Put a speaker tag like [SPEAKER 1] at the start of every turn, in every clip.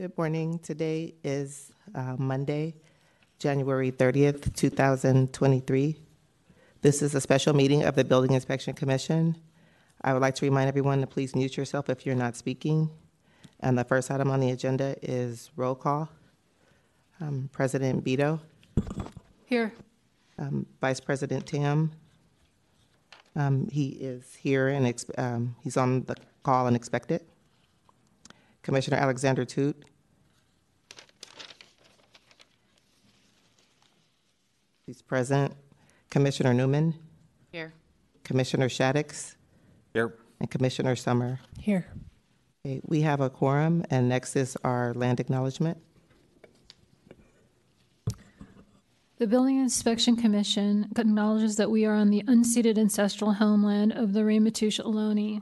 [SPEAKER 1] Good morning. Today is uh, Monday, January 30th, 2023. This is a special meeting of the Building Inspection Commission. I would like to remind everyone to please mute yourself if you're not speaking. And the first item on the agenda is roll call. Um, President Beto,
[SPEAKER 2] Here.
[SPEAKER 1] um, Vice President Tam. Um, he is here and um, he's on the call and expected. Commissioner Alexander-Tut. He's present. Commissioner Neumann,
[SPEAKER 2] Here.
[SPEAKER 1] Commissioner Shaddix,
[SPEAKER 3] Here.
[SPEAKER 1] and Commissioner Summer.
[SPEAKER 2] Here.
[SPEAKER 1] Okay, we have a quorum, and next is our land acknowledgement.
[SPEAKER 2] The Building Inspection Commission acknowledges that we are on the unceded ancestral homeland of the Ramaytush Ohlone.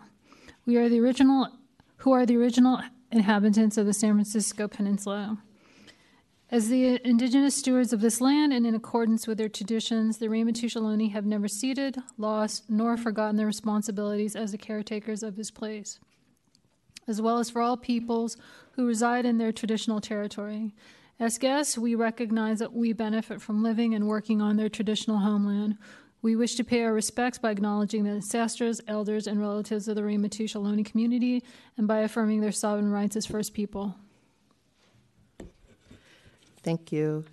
[SPEAKER 2] We are the original, who are the original inhabitants of the San Francisco Peninsula. As the indigenous stewards of this land and in accordance with their traditions, the Ramaytush Ohlone have never ceded, lost, nor forgotten their responsibilities as the caretakers of this place, as well as for all peoples who reside in their traditional territory. As guests, we recognize that we benefit from living and working on their traditional homeland. We wish to pay our respects by acknowledging the ancestors, elders, and relatives of the Ramaytush Ohlone community and by affirming their sovereign rights as First People.
[SPEAKER 1] Thank you.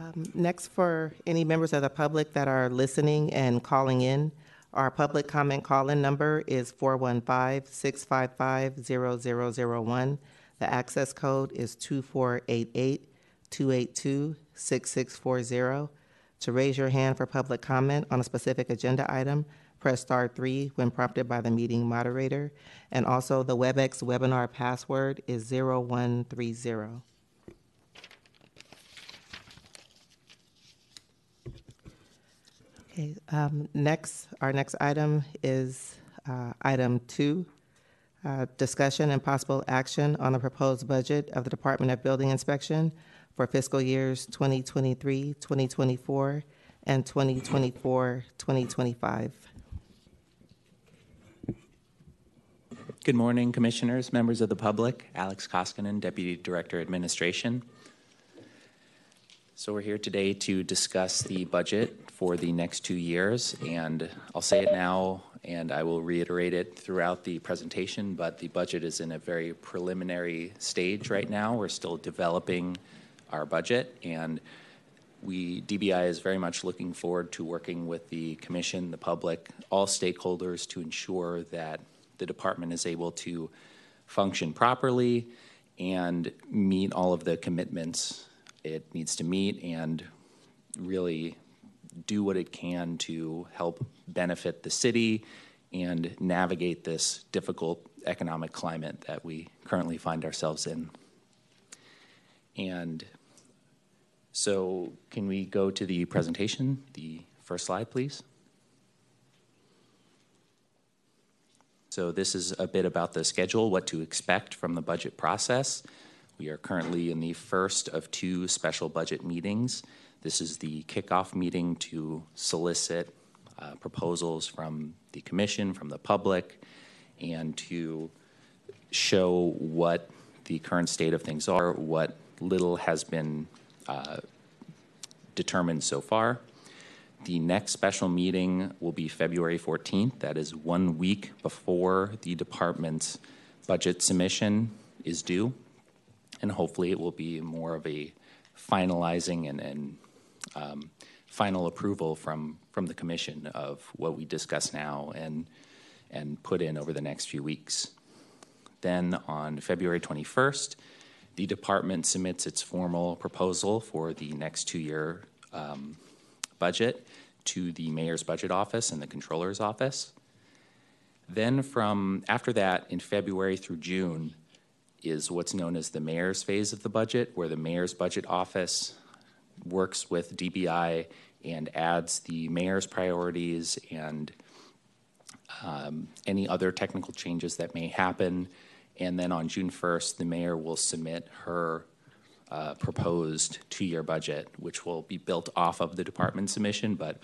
[SPEAKER 1] Um, Next, for any members of the public that are listening and calling in, our public comment call-in number is 415-655-0001. The access code is 2488-282-6640. To raise your hand for public comment on a specific agenda item, press star three when prompted by the meeting moderator. And also, the WebEx webinar password is 0130. Okay, um, next, our next item is uh, item two, uh, discussion and possible action on the proposed budget of the Department of Building Inspection for fiscal years 2023, 2024, and 2024, 2025.
[SPEAKER 3] Good morning, Commissioners, members of the public. Alex Koskinen, Deputy Director Administration. So we're here today to discuss the budget for the next two years, and I'll say it now, and I will reiterate it throughout the presentation, but the budget is in a very preliminary stage right now. We're still developing our budget, and we, DBI is very much looking forward to working with the commission, the public, all stakeholders to ensure that the department is able to function properly and meet all of the commitments it needs to meet and really do what it can to help benefit the city and navigate this difficult economic climate that we currently find ourselves in. And so, can we go to the presentation? The first slide, please. So, this is a bit about the schedule, what to expect from the budget process. We are currently in the first of two special budget meetings. This is the kickoff meeting to solicit uh, proposals from the commission, from the public, and to show what the current state of things are, what little has been uh, determined so far. The next special meeting will be February 14th. That is one week before the department's budget submission is due. And hopefully, it will be more of a finalizing and, and um, final approval from, from the commission of what we discuss now and, and put in over the next few weeks. Then on February 21st, the department submits its formal proposal for the next two year um, budget to the mayor's budget office and the controller's office. Then, from after that, in February through June, is what's known as the mayor's phase of the budget, where the mayor's budget office works with DBI and adds the mayor's priorities and um, any other technical changes that may happen. And then on June 1st, the mayor will submit her uh, proposed two year budget, which will be built off of the department submission but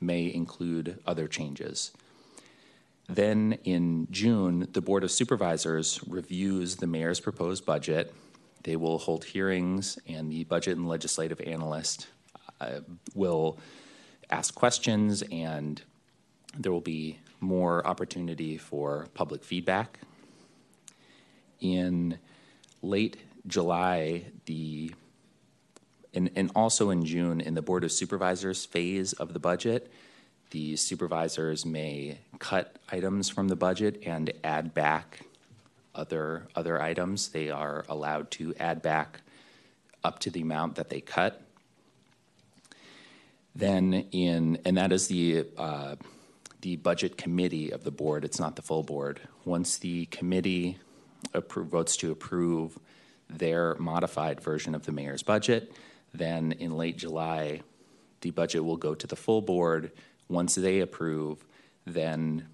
[SPEAKER 3] may include other changes. Then in June, the Board of Supervisors reviews the mayor's proposed budget They will hold hearings, and the budget and legislative analyst uh, will ask questions, and there will be more opportunity for public feedback. In late July, the and, and also in June, in the Board of Supervisors phase of the budget, the supervisors may cut items from the budget and add back other other items. They are allowed to add back up to the amount that they cut. Then in and that is the uh, the budget committee of the board. It's not the full board. Once the committee appro- votes to approve their modified version of the mayor's budget, then in late July, the budget will go to the full board. Once they approve, then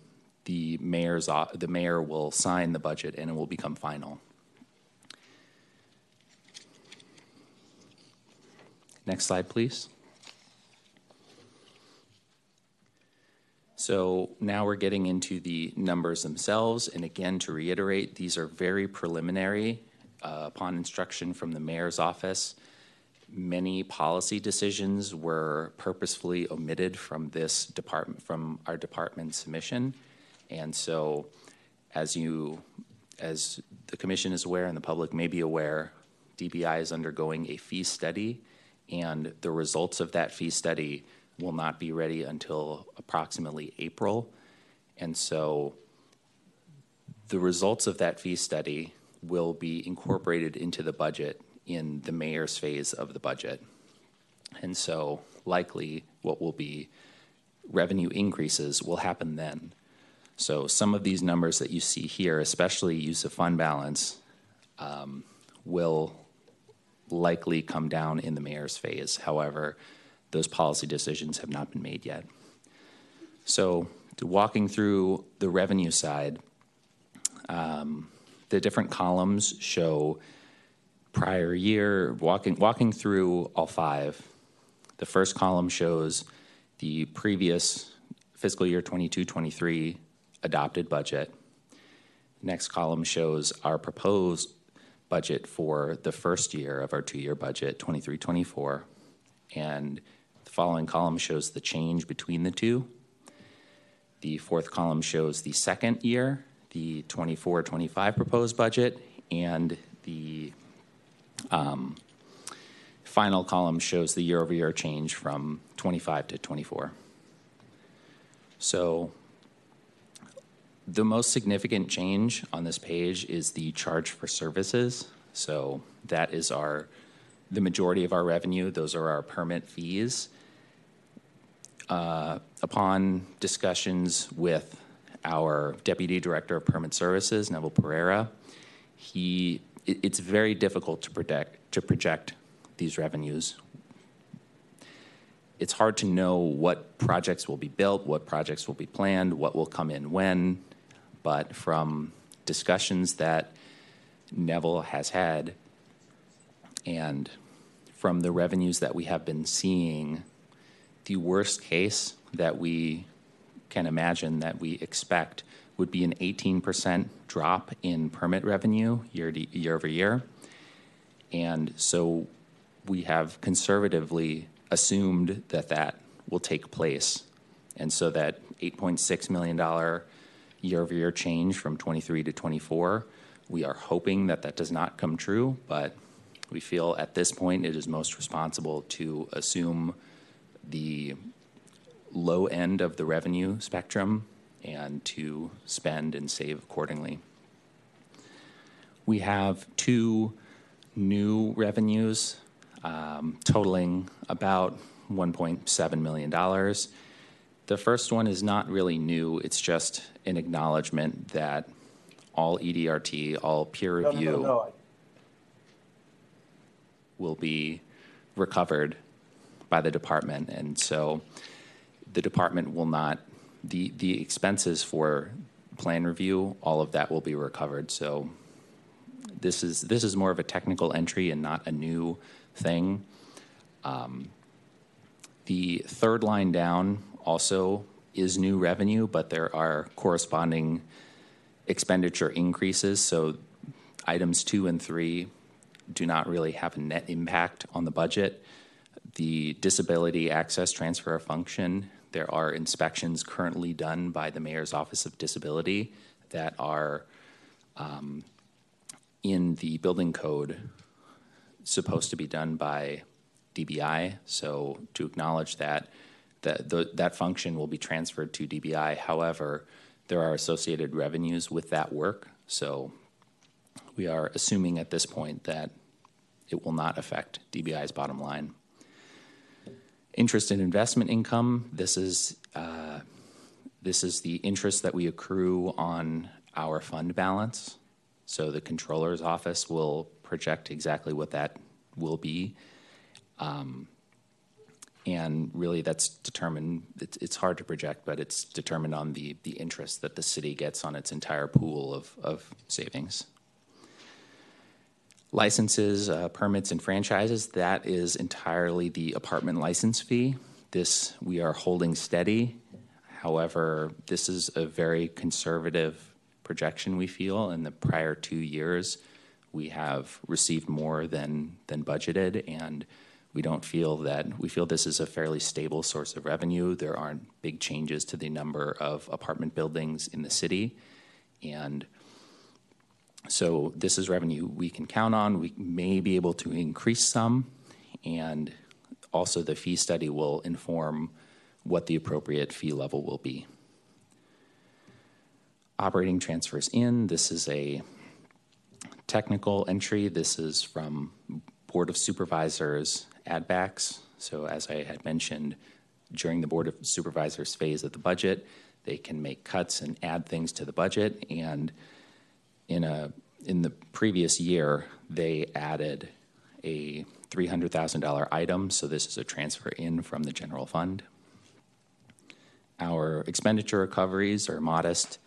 [SPEAKER 3] the mayor's the mayor will sign the budget and it will become final. Next slide, please. So now we're getting into the numbers themselves. And again, to reiterate, these are very preliminary uh, upon instruction from the mayor's office. Many policy decisions were purposefully omitted from this department, from our department submission. And so, as you, as the commission is aware and the public may be aware, DBI is undergoing a fee study, and the results of that fee study will not be ready until approximately April. And so the results of that fee study will be incorporated into the budget in the mayor's phase of the budget. And so likely what will be revenue increases will happen then. So some of these numbers that you see here, especially use of fund balance, um, will likely come down in the mayor's phase. However, those policy decisions have not been made yet. So, walking through the revenue side, um, the different columns show prior year, walking, walking through all five. The first column shows the previous fiscal year 22 23 adopted budget. Next column shows our proposed budget for the first year of our two year budget, 23 24. And the following column shows the change between the two. The fourth column shows the second year, the 24 25 proposed budget, and the um, final column shows the year over year change from 25 to 24. So, the most significant change on this page is the charge for services. So, that is our the majority of our revenue. Those are our permit fees uh, upon discussions with our Deputy Director of Permit Services, Neville Pereira, he it, it's very difficult to predict to project these revenues. It's hard to know what projects will be built, what projects will be planned, what will come in when, but from discussions that Neville has had and from the revenues that we have been seeing the worst case that we can imagine that we expect would be an 18% drop in permit revenue year, to, year over year. And so we have conservatively assumed that that will take place. And so that $8.6 million year over year change from 23 to 24, we are hoping that that does not come true, but we feel at this point it is most responsible to assume the low end of the revenue spectrum and to spend and save accordingly. We have two new revenues um, totaling about $1.7 million. The first one is not really new, it's just an acknowledgement that all EDRT, all peer review, no, no, no, will be recovered by the department, and so the department will not the the expenses for plan review, all of that will be recovered. So this is this is more of a technical entry and not a new thing. Um, the third line down also is new revenue, but there are corresponding expenditure increases. So items two and three do not really have a net impact on the budget. The disability access transfer function, there are inspections currently done by the Mayor's Office of Disability that are um, in the building code supposed to be done by DBI. So to acknowledge that, that the, that function will be transferred to DBI. However, there are associated revenues with that work. So we are assuming at this point that it will not affect DBI's bottom line. Interest and investment income. This is uh, this is the interest that we accrue on our fund balance. So the controller's office will project exactly what that will be. Um, and really, that's determined. It's, it's, hard to project, but it's determined on the the interest that the city gets on its entire pool of of savings. Licenses, uh, permits, and franchises, that is entirely the apartment license fee. This we are holding steady. However, this is a very conservative projection we feel. In the prior two years, we have received more than, than budgeted, and we don't feel that we feel this is a fairly stable source of revenue. There aren't big changes to the number of apartment buildings in the city, and so this is revenue we can count on. We may be able to increase some, and also the fee study will inform what the appropriate fee level will be. Operating transfers in, this is a technical entry. This is from Board of Supervisors add backs. So, as I had mentioned, during the Board of Supervisors phase of the budget, they can make cuts and add things to the budget. And in a in the previous year, they added a $300,000 item, so this is a transfer in from the general fund. Our expenditure recoveries are modest.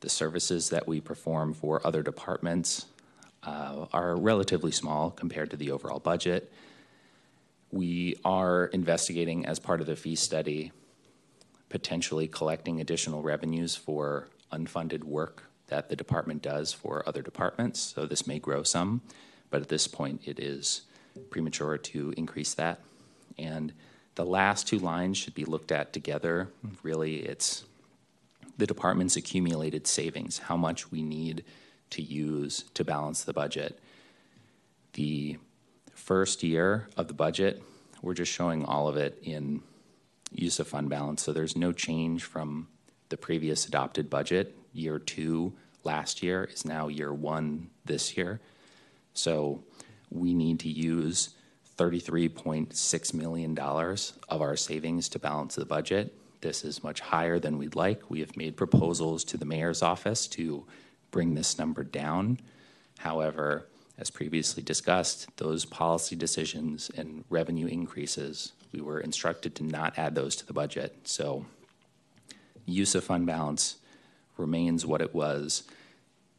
[SPEAKER 3] The services that we perform for other departments uh, are relatively small compared to the overall budget. We are investigating, as part of the fee study, potentially collecting additional revenues for unfunded work that the department does for other departments. So this may grow some, but at this point it is premature to increase that. And the last two lines should be looked at together. Really, it's the department's accumulated savings, how much we need to use to balance the budget. The first year of the budget, we're just showing all of it in use of fund balance. So there's no change from the previous adopted budget year two last year is now year one this year. So we need to use $33.6 million of our savings to balance the budget. This is much higher than we'd like. We have made proposals to the mayor's office to bring this number down. However, as previously discussed, those policy decisions and revenue increases, we were instructed to not add those to the budget. So, use of fund balance remains what it was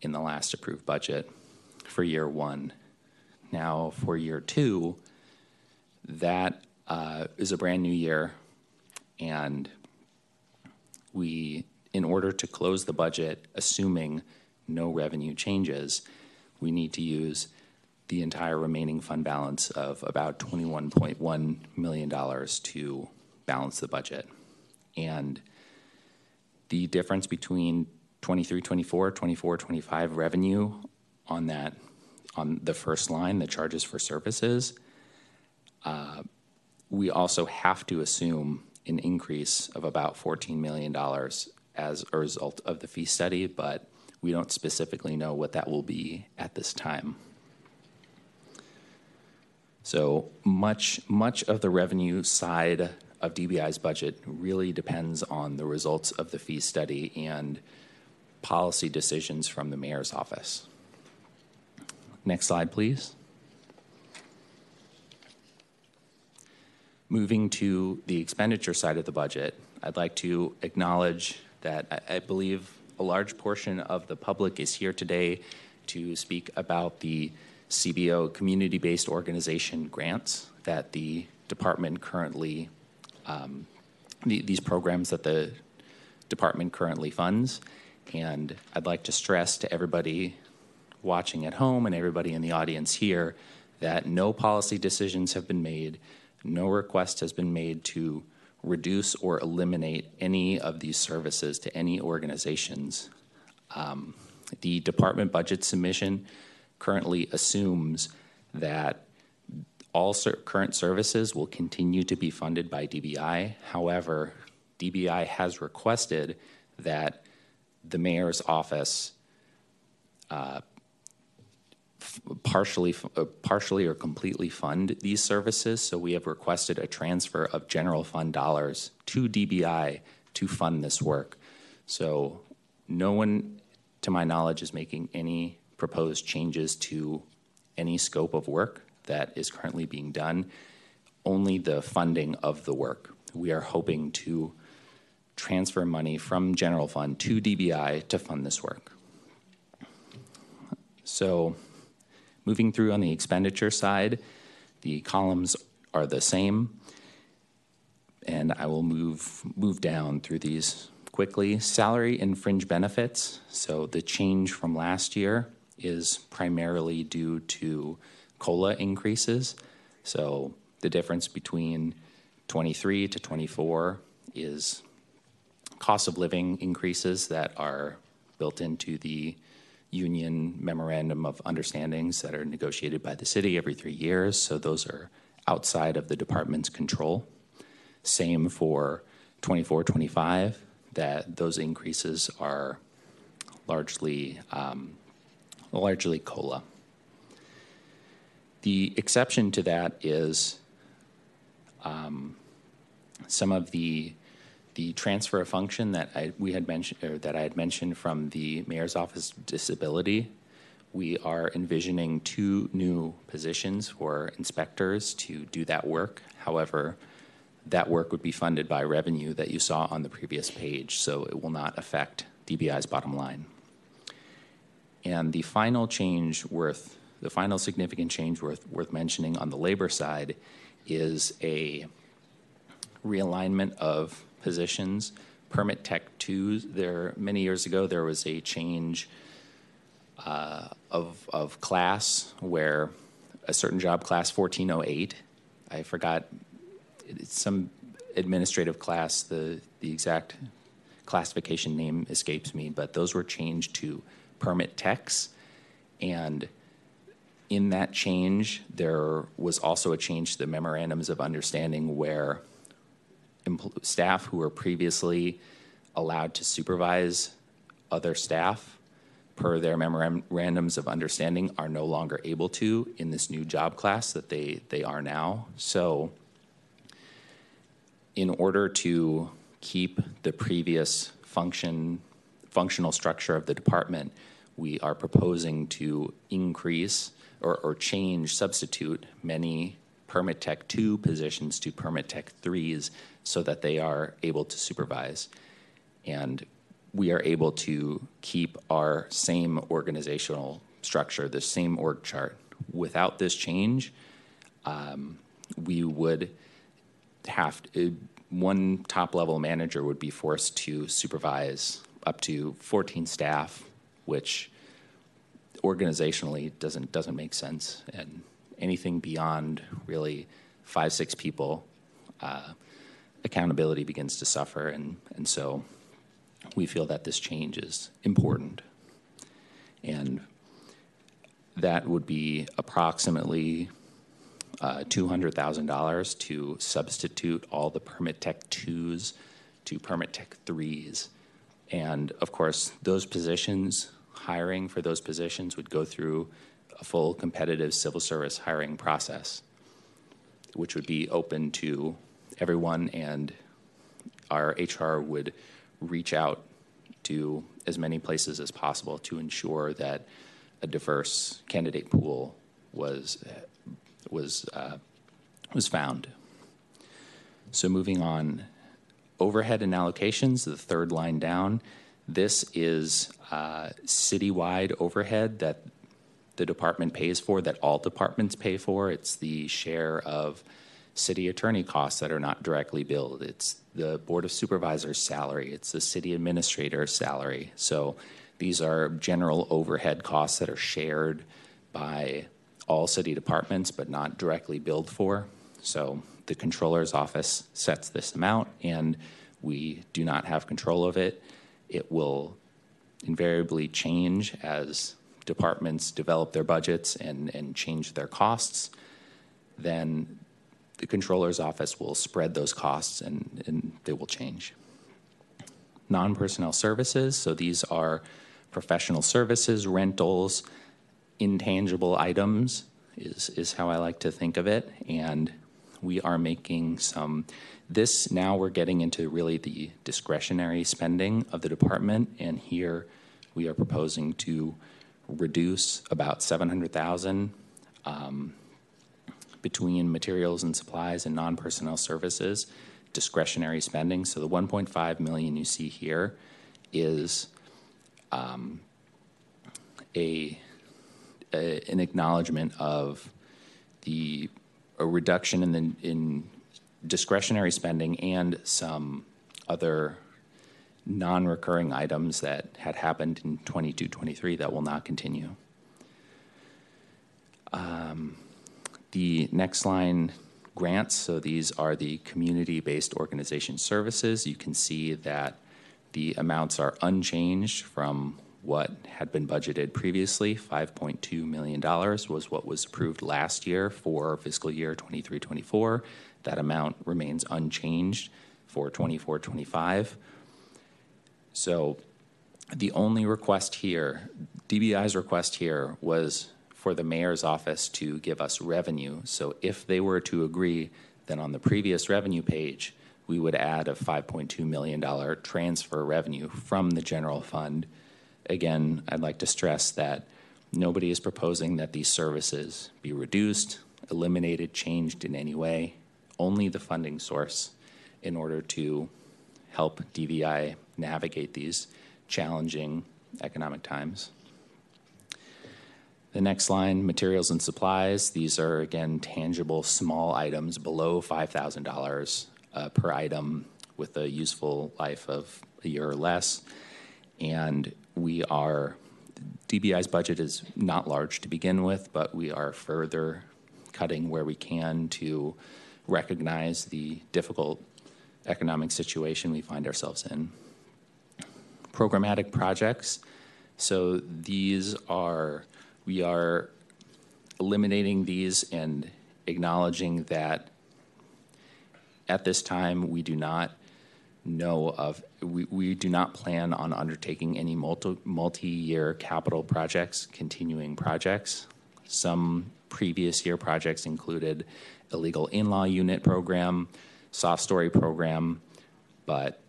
[SPEAKER 3] in the last approved budget for year one. Now, for year two, that uh, is a brand new year, and we, in order to close the budget, assuming no revenue changes, we need to use the entire remaining fund balance of about $21.1 million to balance the budget. And the difference between 23, 24, 24, 25 revenue on that, on the first line, the charges for services, uh, we also have to assume an increase of about $14 million as a result of the fee study, but we don't specifically know what that will be at this time. So much, much of the revenue side of DBI's budget really depends on the results of the fee study and policy decisions from the mayor's office. Next slide, please. Moving to the expenditure side of the budget, I'd like to acknowledge that I, believe a large portion of the public is here today to speak about the CBO community based organization grants that the department currently um, the, these programs that the department currently funds. And I'd like to stress to everybody watching at home and everybody in the audience here that no policy decisions have been made, no request has been made to reduce or eliminate any of these services to any organizations. Um, the department budget submission currently assumes that all ser- current services will continue to be funded by DBI. However, DBI has requested that the mayor's office uh, partially, uh, partially or completely fund these services. So we have requested a transfer of general fund dollars to DBI to fund this work. So no one, to my knowledge, is making any proposed changes to any scope of work that is currently being done. Only the funding of the work. We are hoping to transfer money from general fund to DBI to fund this work. So, moving through on the expenditure side, the columns are the same, and I will move move down through these quickly. Salary and fringe benefits. So the change from last year is primarily due to COLA increases. So the difference between 23 to 24 is cost of living increases that are built into the union memorandum of understandings that are negotiated by the city every three years. So those are outside of the department's control. Same for 24, 25, that those increases are largely um, largely COLA. The exception to that is um, some of the the transfer of function that I, we had mentioned or that I had mentioned from the mayor's office disability. We are envisioning two new positions for inspectors to do that work. However, that work would be funded by revenue that you saw on the previous page, so it will not affect DBI's bottom line. And the final change worth, the final significant change worth, worth mentioning on the labor side is a realignment of positions. Permit Tech 2, there, many years ago, there was a change uh, of, of class where a certain job class 1408, I forgot, it's some administrative class, the, the exact classification name escapes me, but those were changed to permit techs. And in that change, there was also a change to the memorandums of understanding where staff who were previously allowed to supervise other staff per their memorandums of understanding are no longer able to in this new job class that they, they are now. So in order to keep the previous function functional structure of the department, we are proposing to increase or, or change, substitute many Permit Tech 2 positions to Permit Tech 3s so that they are able to supervise. And we are able to keep our same organizational structure, the same org chart. Without this change, um, we would have to, one top level manager would be forced to supervise up to 14 staff, which organizationally doesn't doesn't make sense. And anything beyond really five six people, uh, accountability begins to suffer. And and so we feel that this change is important. And that would be approximately uh, $200,000 to substitute all the Permit Tech 2s to Permit Tech 3s. And of course, those positions, hiring for those positions would go through a full competitive civil service hiring process, which would be open to everyone, and our HR would reach out to as many places as possible to ensure that a diverse candidate pool was was uh, was found. So moving on, overhead and allocations, the third line down. This is uh, citywide overhead that the department pays for, that all departments pay for. It's the share of city attorney costs that are not directly billed. It's the board of supervisors' salary. It's the city administrator's salary. So these are general overhead costs that are shared by all city departments, but not directly billed for. So the controller's office sets this amount, and we do not have control of it. It will invariably change as departments develop their budgets and, and change their costs. Then the controller's office will spread those costs and, and they will change. Non personnel services, so these are professional services, rentals, intangible items, is, is how I like to think of it. And we are making some, this now we're getting into really the discretionary spending of the department. And here we are proposing to reduce about 700,000 um, between materials and supplies and non-personnel services, discretionary spending. So the 1.5 million you see here is um, a, a, an acknowledgement of the a reduction in the in discretionary spending and some other non-recurring items that had happened in 22 23 that will not continue um, the next line grants so these are the community-based organization services you can see that the amounts are unchanged from what had been budgeted previously. $5.2 million was what was approved last year for fiscal year 23 24. That amount remains unchanged for 24 25. So the only request here, DBI's request here, was for the mayor's office to give us revenue. So if they were to agree, then on the previous revenue page, we would add a $5.2 million transfer revenue from the general fund. Again, I'd like to stress that nobody is proposing that these services be reduced, eliminated, changed in any way, only the funding source in order to help DBI navigate these challenging economic times. The next line, materials and supplies. These are again tangible small items below $5,000 uh, per item with a useful life of a year or less. And we are, DBI's budget is not large to begin with, but we are further cutting where we can to recognize the difficult economic situation we find ourselves in. Programmatic projects. So these are, we are eliminating these and acknowledging that at this time, we do not know of, we, we do not plan on undertaking any multi, multi-year capital projects, continuing projects. Some previous year projects included illegal in-law unit program, soft story program, but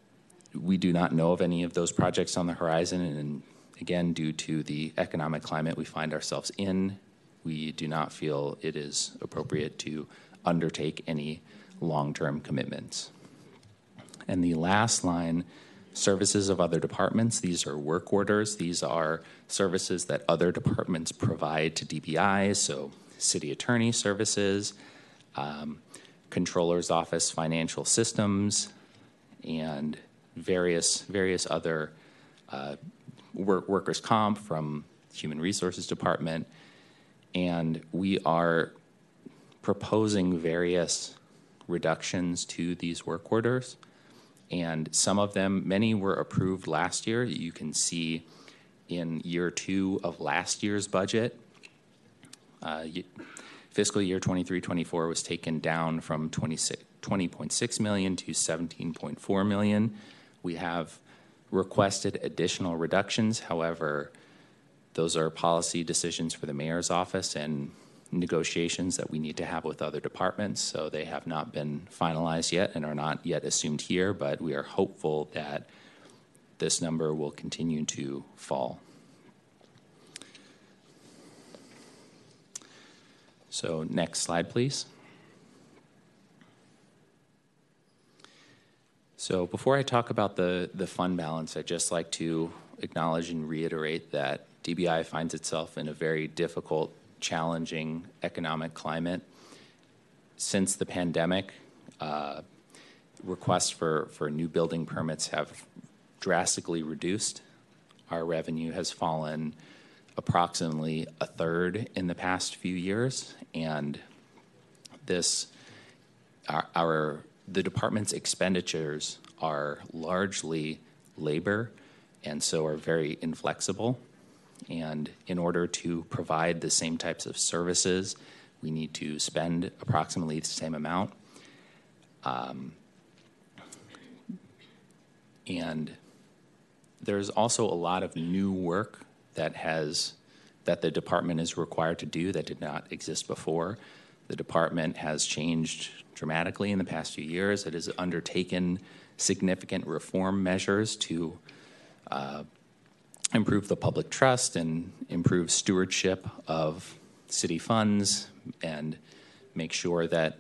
[SPEAKER 3] we do not know of any of those projects on the horizon. And again, due to the economic climate we find ourselves in, we do not feel it is appropriate to undertake any long term commitments. And the last line services of other departments. These are work orders. These are services that other departments provide to DBI, so city attorney services, um, controller's office financial systems, and various various other uh, work, workers comp from human resources department and we are proposing various reductions to these work orders. And some of them, many were approved last year. You can see in year two of last year's budget, uh, fiscal year 23 24 was taken down from 20.6 million to 17.4 million. We have requested additional reductions. However, those are policy decisions for the mayor's office, and negotiations that we need to have with other departments. So they have not been finalized yet and are not yet assumed here, but we are hopeful that this number will continue to fall. So, next slide, please. So, before I talk about the, the fund balance, I'd just like to acknowledge and reiterate that DBI finds itself in a very difficult challenging economic climate. Since the pandemic, uh, requests for, for new building permits have drastically reduced. Our revenue has fallen approximately a third in the past few years, and this our, our the department's expenditures are largely labor and so are very inflexible. And in order to provide the same types of services, we need to spend approximately the same amount. Um, and there's also a lot of new work that has that the department is required to do that did not exist before. The department has changed dramatically in the past few years. It has undertaken significant reform measures to uh, improve the public trust and improve stewardship of city funds and make sure that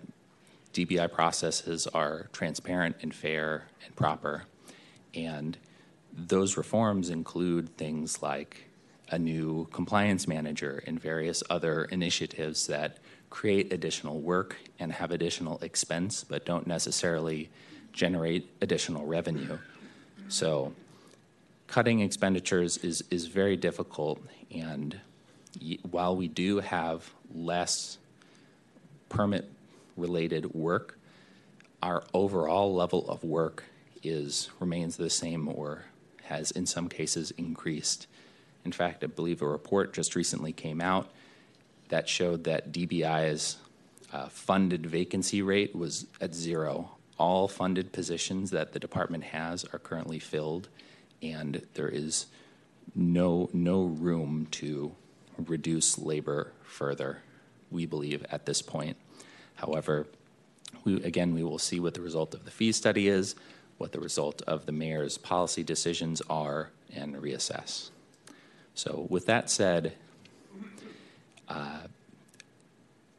[SPEAKER 3] DBI processes are transparent and fair and proper. And those reforms include things like a new compliance manager and various other initiatives that create additional work and have additional expense, but don't necessarily generate additional revenue. So, cutting expenditures is, is very difficult. And while we do have less permit related work, our overall level of work is remains the same or has in some cases increased. In fact, I believe a report just recently came out that showed that DBI's uh, funded vacancy rate was at zero. All funded positions that the department has are currently filled, and there is no no room to reduce labor further. We believe at this point. However, we, again, we will see what the result of the fee study is, what the result of the mayor's policy decisions are, and reassess. So, with that said, uh,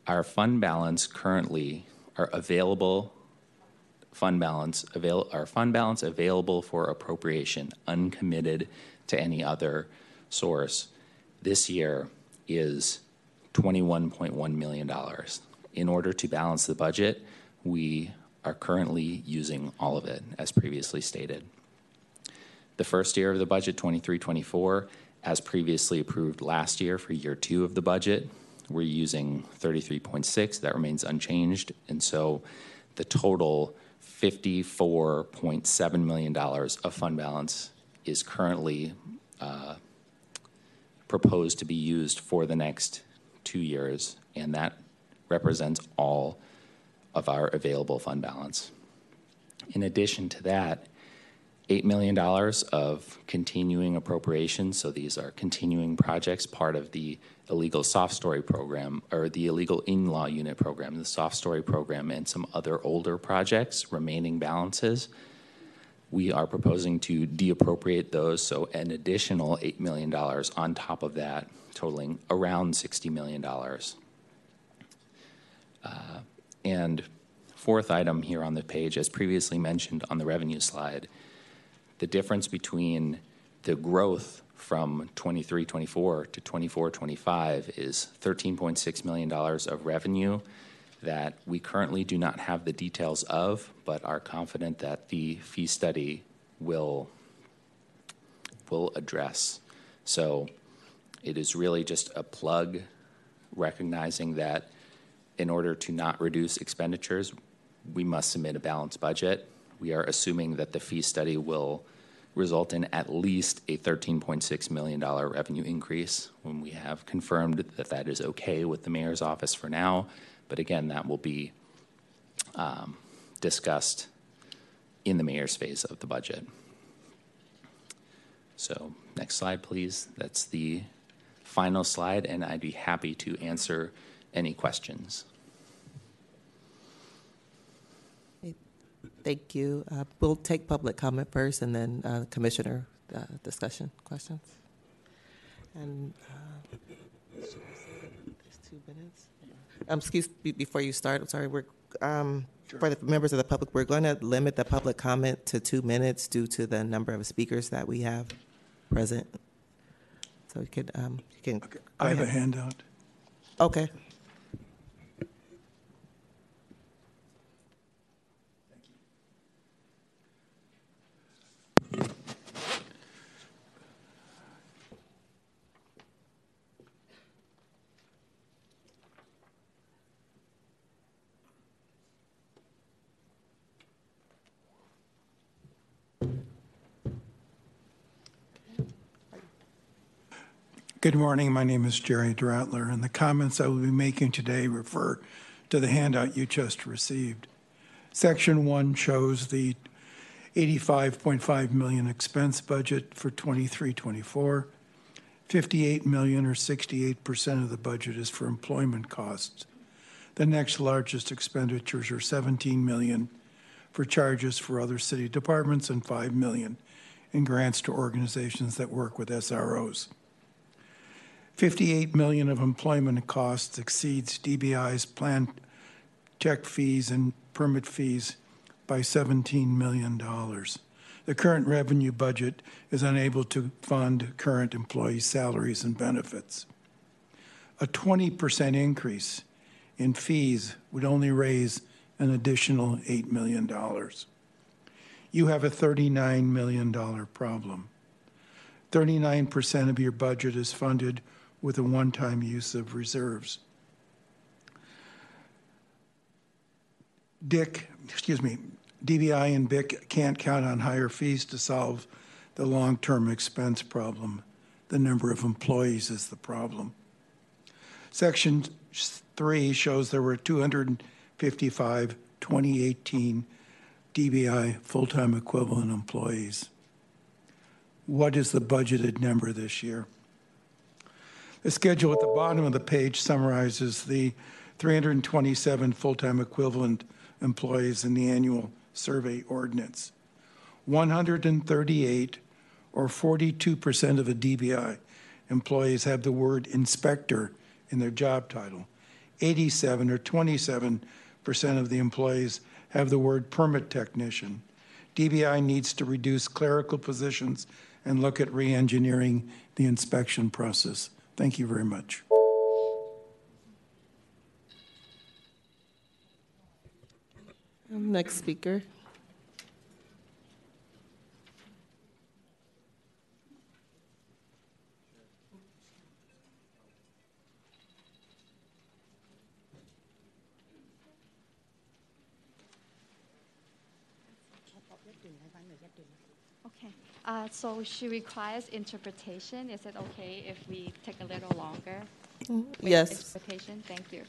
[SPEAKER 3] our fund balance currently, our available fund balance, avail, our fund balance available for appropriation, uncommitted to any other source, this year is $21.1 million. In order to balance the budget, we are currently using all of it, as previously stated. The first year of the budget, 23 24, as previously approved last year for year two of the budget. We're using 33.6, that remains unchanged. And so the total $54.7 million of fund balance is currently uh, proposed to be used for the next two years, and that represents all of our available fund balance. In addition to that, $8 million of continuing appropriations. So these are continuing projects, part of the illegal soft story program or the illegal in law unit program, the soft story program, and some other older projects, remaining balances. We are proposing to deappropriate those, so an additional $8 million on top of that, totaling around $60 million. Uh, and fourth item here on the page, as previously mentioned on the revenue slide, the difference between the growth from 23 24 to 24 25 is $13.6 million of revenue that we currently do not have the details of, but are confident that the fee study will, will address. So it is really just a plug recognizing that in order to not reduce expenditures, we must submit a balanced budget. We are assuming that the fee study will result in at least a $13.6 million revenue increase when we have confirmed that that is okay with the mayor's office for now. But again, that will be um, discussed in the mayor's phase of the budget. So, next slide, please. That's the final slide, and I'd be happy to answer any questions.
[SPEAKER 1] Thank you. Uh, we'll take public comment first and then uh, commissioner uh, discussion questions. And uh, two minutes. Um, excuse me, before you start, I'm sorry, we're, um, sure. for the members of the public, we're going to limit the public comment to two minutes due to the number of speakers that we have present. So you can, um, you can.
[SPEAKER 4] Okay. I have
[SPEAKER 1] ahead.
[SPEAKER 4] a handout.
[SPEAKER 1] Okay.
[SPEAKER 4] Good morning. My name is Jerry Dratler, and the comments I will be making today refer to the handout you just received. Section one shows the 85.5 million expense budget for 23-24. 58 million or 68% of the budget is for employment costs. The next largest expenditures are 17 million for charges for other city departments and 5 million in grants to organizations that work with SROs. 58 million of employment costs exceeds DBI's planned check fees and permit fees by 17 million dollars. The current revenue budget is unable to fund current employee salaries and benefits. A 20% increase in fees would only raise an additional $8 million. You have a $39 million problem. 39% of your budget is funded with a one time use of reserves. Dick, excuse me, DBI and BIC can't count on higher fees to solve the long term expense problem. The number of employees is the problem. Section 3 shows there were 255 2018 DBI full time equivalent employees. What is the budgeted number this year? The schedule at the bottom of the page summarizes the 327 full time equivalent employees in the annual survey ordinance. 138 or 42% of the DBI employees have the word inspector in their job title. 87 or 27% of the employees have the word permit technician. DBI needs to reduce clerical positions and look at re engineering the inspection process. Thank you very much.
[SPEAKER 1] Next speaker.
[SPEAKER 5] Okay, uh, so she requires interpretation. Is it okay if we take a little longer? with
[SPEAKER 1] Yes.
[SPEAKER 5] Interpretation, thank you.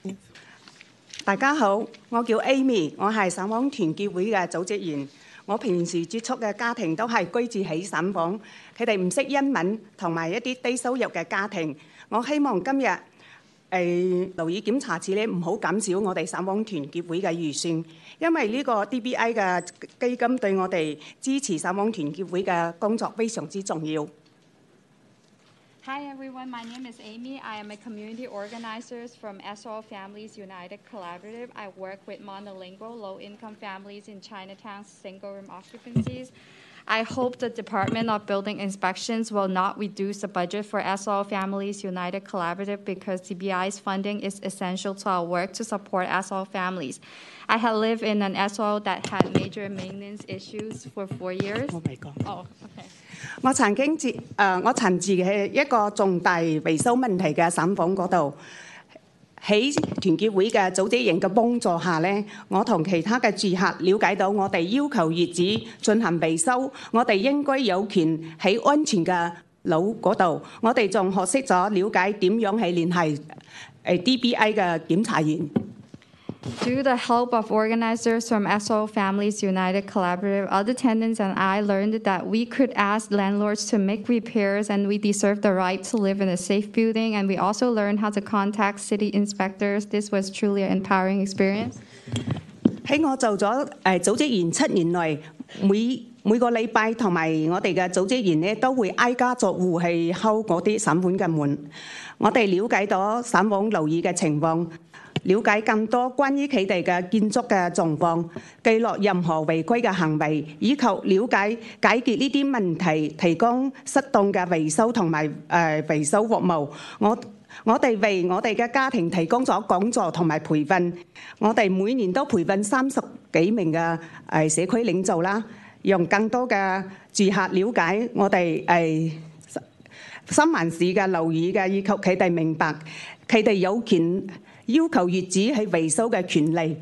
[SPEAKER 6] 大家好，我叫 Amy，我系省房团结会嘅组织员。我平时接触嘅家庭都系居住喺省房，佢哋唔识英文同埋一啲低收入嘅家庭。我希望今日 誒留意檢查處咧，唔好減少我哋省房團結會嘅預算，因為呢個 DBI 嘅基金對我哋支持省房團結會嘅工作非常之重要。
[SPEAKER 5] Hi everyone, my name is Amy. I am a community organizer from SRO Families United Collaborative. I work with monolingual low-income families in Chinatown's single-room occupancies. I hope the Department of Building Inspections will not reduce the budget for SRO Families United Collaborative because DBI's funding is essential to our work to support SRO families. I had lived in an SRO that had major maintenance issues for four years.
[SPEAKER 6] 我未講。
[SPEAKER 5] 哦、oh,，OK。
[SPEAKER 6] 我曾經自誒、呃、我曾自喺一個重大維修問題嘅審訪嗰度。喺團結會嘅組織營嘅幫助下呢，我同其他嘅住客了解到我哋要求業主進行維修，我哋應該有權喺安全嘅樓嗰度，我哋仲學識咗了解點樣係聯繫誒 DBI 嘅檢查員。
[SPEAKER 5] Through the help of organizers from SRO Families United Collaborative, other tenants and I learned that we could ask landlords to make repairs and we deserve the right to live in a safe building. And we also learned how to contact city inspectors. This was truly an empowering experience.
[SPEAKER 6] 了解更多關於佢哋嘅建築嘅狀況，記錄任何違規嘅行為，以及了解解決呢啲問題，提供適當嘅維修同埋誒維修服務。我我哋為我哋嘅家庭提供咗講座同埋培訓，我哋每年都培訓三十幾名嘅誒社區領袖啦，讓更多嘅住客了解我哋誒新環市嘅樓宇嘅，以及佢哋明白佢哋有權 要求業主去維修嘅權利。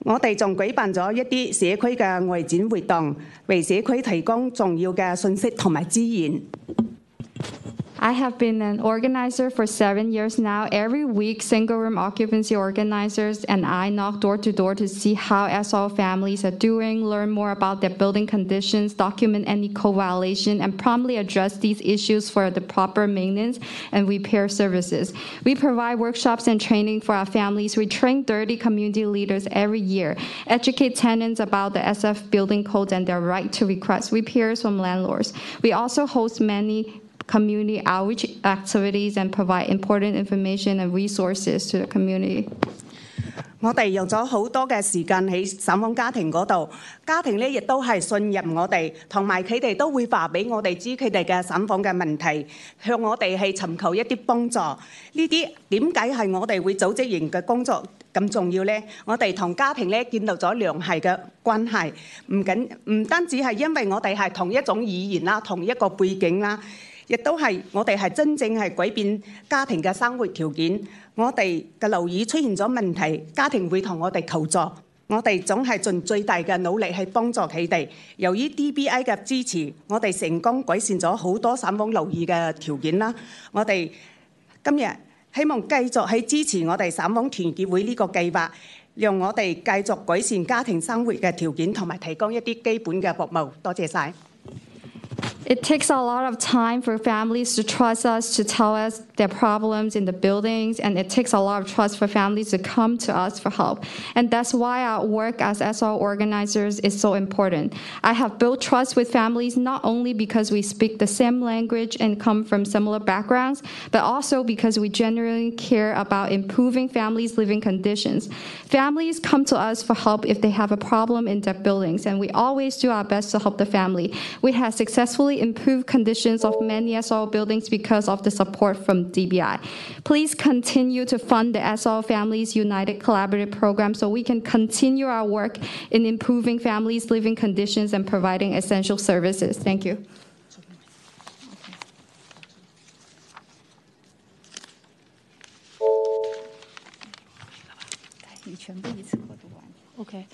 [SPEAKER 6] 我哋仲舉辦咗一啲社區嘅外展活動，為社區提供重要嘅信息同埋資源。
[SPEAKER 5] I have been an organizer for seven years now. Every week, single room occupancy organizers and I knock door to door to see how SRO families are doing, learn more about their building conditions, document any code violation, and promptly address these issues for the proper maintenance and repair services. We provide workshops and training for our families. We train 30 community leaders every year, educate tenants about the SF building codes and their right to request repairs from landlords. We also host many community outreach activities and provide important information and resources to the community.
[SPEAKER 6] 我哋用咗好多嘅时间喺散访家庭嗰度，家庭咧亦都系信任我哋，同埋佢哋都会话俾我哋知佢哋嘅散访嘅问题，向我哋系寻求一啲帮助。呢啲点解系我哋会组织型嘅工作咁重要呢？我哋同家庭咧建立咗良系嘅关系，唔仅唔单止系因为我哋系同一种语言啦，同一个背景啦。 亦都係我哋係真正係改變家庭嘅生活條件。我哋嘅樓宇出現咗問題，家庭會同我哋求助，我哋總係盡最大嘅努力去幫助佢哋。由於 DBI 嘅支持，我哋成功改善咗好多散房樓宇嘅條件啦。我哋今日希望繼續喺支持我哋散房團結會呢個計劃，讓我哋繼續改善家庭生活嘅條件，同埋提供一啲基本嘅服務。多謝晒。
[SPEAKER 5] It takes a lot of time for families to trust us, to tell us their problems in the buildings, and it takes a lot of trust for families to come to us for help. And that's why our work as SRO organizers is so important. I have built trust with families not only because we speak the same language and come from similar backgrounds, but also because we genuinely care about improving families' living conditions. Families come to us for help if they have a problem in their buildings, and we always do our best to help the family. We have successfully improved conditions of many SO buildings because of the support from DBI. Please continue to fund the SO Families United Collaborative Program so we can continue our work in improving families' living conditions and providing essential services. Thank you.
[SPEAKER 7] OK，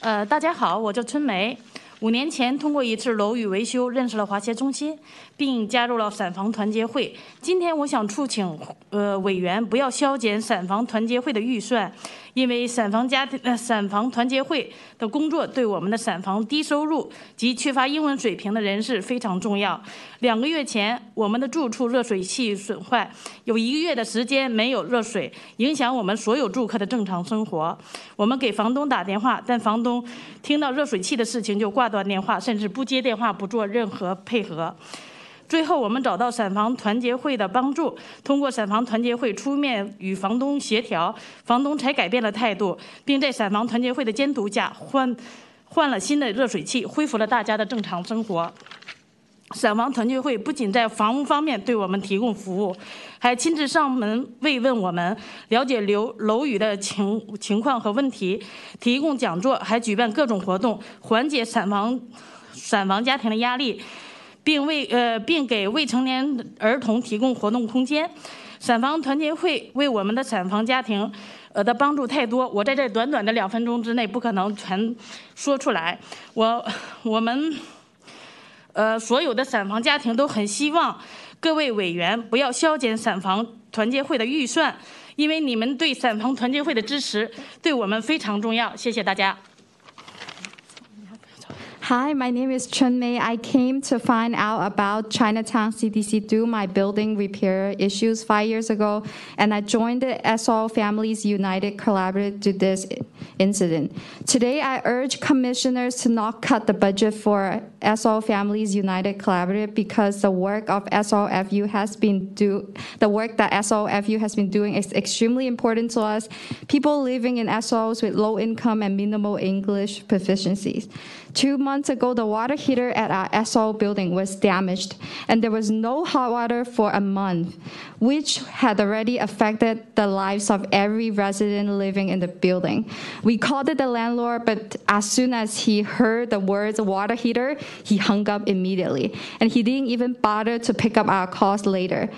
[SPEAKER 7] 呃，大家好，我叫春梅。 五年前，通过一次楼宇维修，认识了华协中心， 并加入了散房团结会。今天，我想促请呃委员不要削减散房团结会的预算。因为散房家庭、呃散房团结会的工作对我们的散房低收入及缺乏英文水平的人士非常重要。两个月前，我们的住处热水器损坏，有一个月的时间没有热水，影响我们所有住客的正常生活。我们给房东打电话，但房东听到热水器的事情就挂断电话，甚至不接电话，不做任何配合。最后，我们找到散房团结会的帮助，通过散房团结会出面与房东协调，房东才改变了态度，并在散房团结会的监督下换换了新的热水器，恢复了大家的正常生活。散房团结会不仅在房屋方面对我们提供服务，还亲自上门慰问我们，了解楼楼宇的情情况和问题，提供讲座，还举办各种活动，缓解散房散房家庭的压力。并为呃，并给未成年儿童提供活动空间。散房团结会为我们的散房家庭呃的帮助太多，我在这短短的两分钟之内不可能全说出来。我我们呃所有的散房家庭都很希望各位委员不要削减散房团结会的预算，因为你们对散房团结会的支持对我们非常重要。谢谢大家。
[SPEAKER 5] Hi, my name is Chun Mei. I came to find out about Chinatown CDC through my building repair issues five years ago, and I joined the SRO Families United Collaborative to this incident. Today, I urge commissioners to not cut the budget for SRO Families United Collaborative because the work of SOFU has been do the work that SOFU has been doing is extremely important to us. People living in SROs with low income and minimal English proficiencies. Two months ago, the water heater at our SRO building was damaged, and there was no hot water for a month, which had already affected the lives of every resident living in the building. We called it the landlord, but as soon as he heard the words water heater, he hung up immediately, and he didn't even bother to pick up our calls later.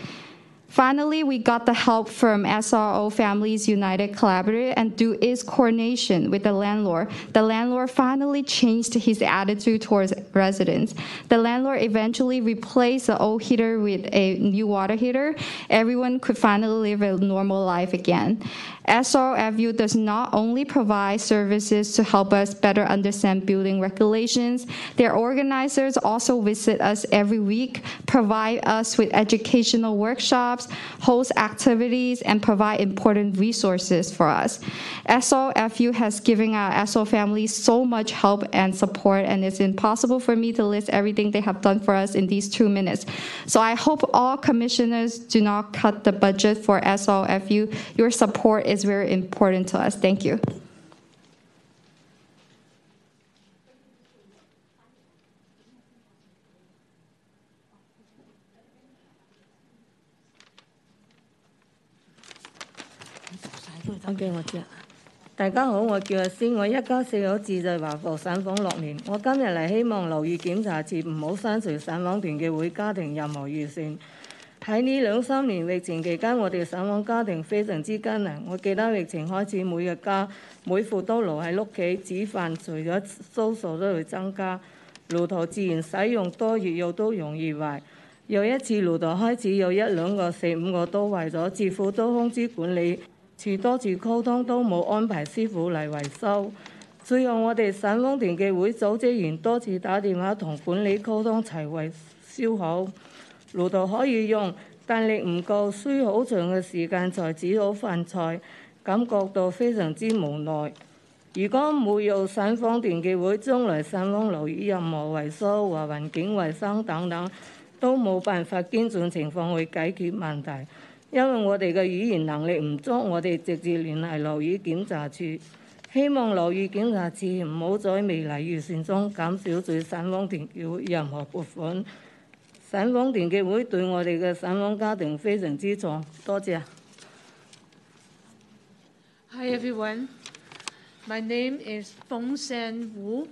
[SPEAKER 5] Finally, we got the help from SRO Families United Collaborative and through its coordination with the landlord, the landlord finally changed his attitude towards residents. The landlord eventually replaced the old heater with a new water heater. Everyone could finally live a normal life again. SRFU does not only provide services to help us better understand building regulations, their organizers also visit us every week, provide us with educational workshops, host activities, and provide important resources for us. SOFU has given our SRO families so much help and support, and it's impossible for me to list everything they have done for us in these two minutes. So I hope all commissioners do not cut the budget for SOFU. Your support is very important to us. Thank you.
[SPEAKER 8] 我嘅我知啦。大家好，我叫阿仙，我一家四口自在華埠散訪六年。我今日嚟希望留意檢查處唔好刪除散訪團嘅會家庭任何預算。喺呢兩三年疫情期間，我哋散訪家庭非常之艱難。我記得疫情開始，每日家每戶都留喺屋企煮飯，除咗蘇數都會增加。爐頭自然使用多熱又都容易壞。有一次爐頭開始有一兩個、四五個都壞咗，政府都通知管理。 處多次溝通都冇安排師傅嚟維修，最後我哋散豐團嘅會組織員多次打電話同管理溝通齊維修好，爐頭可以用，但力唔夠，需好長嘅時間才煮好飯菜，感覺到非常之無奈。如果冇有散豐團嘅會，將來散豐樓宇任何維修或環境衞生等等，都冇辦法跟進情況去解決問題。 因為我哋嘅語言能力唔足，我哋直接聯繫樓宇檢查處，希望樓宇檢查處唔好在未來預算中減少對散訪團嘅會任何撥款。散訪團嘅會對我哋嘅散訪家庭非常之重，多謝。
[SPEAKER 9] Hi everyone, my name is Feng San Wu.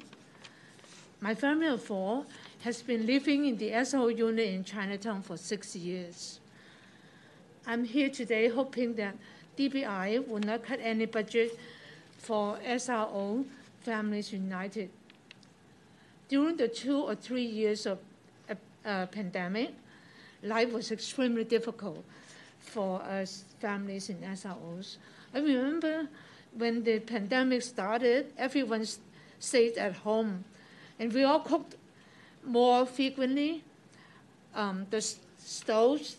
[SPEAKER 9] My family of four has been living in the SO unit in Chinatown for six years. I'm here today hoping that DBI will not cut any budget for SRO Families United. During the two or three years of uh, uh, pandemic, life was extremely difficult for us families in SROs. I remember when the pandemic started, everyone stayed at home, and we all cooked more frequently. Um, the stoves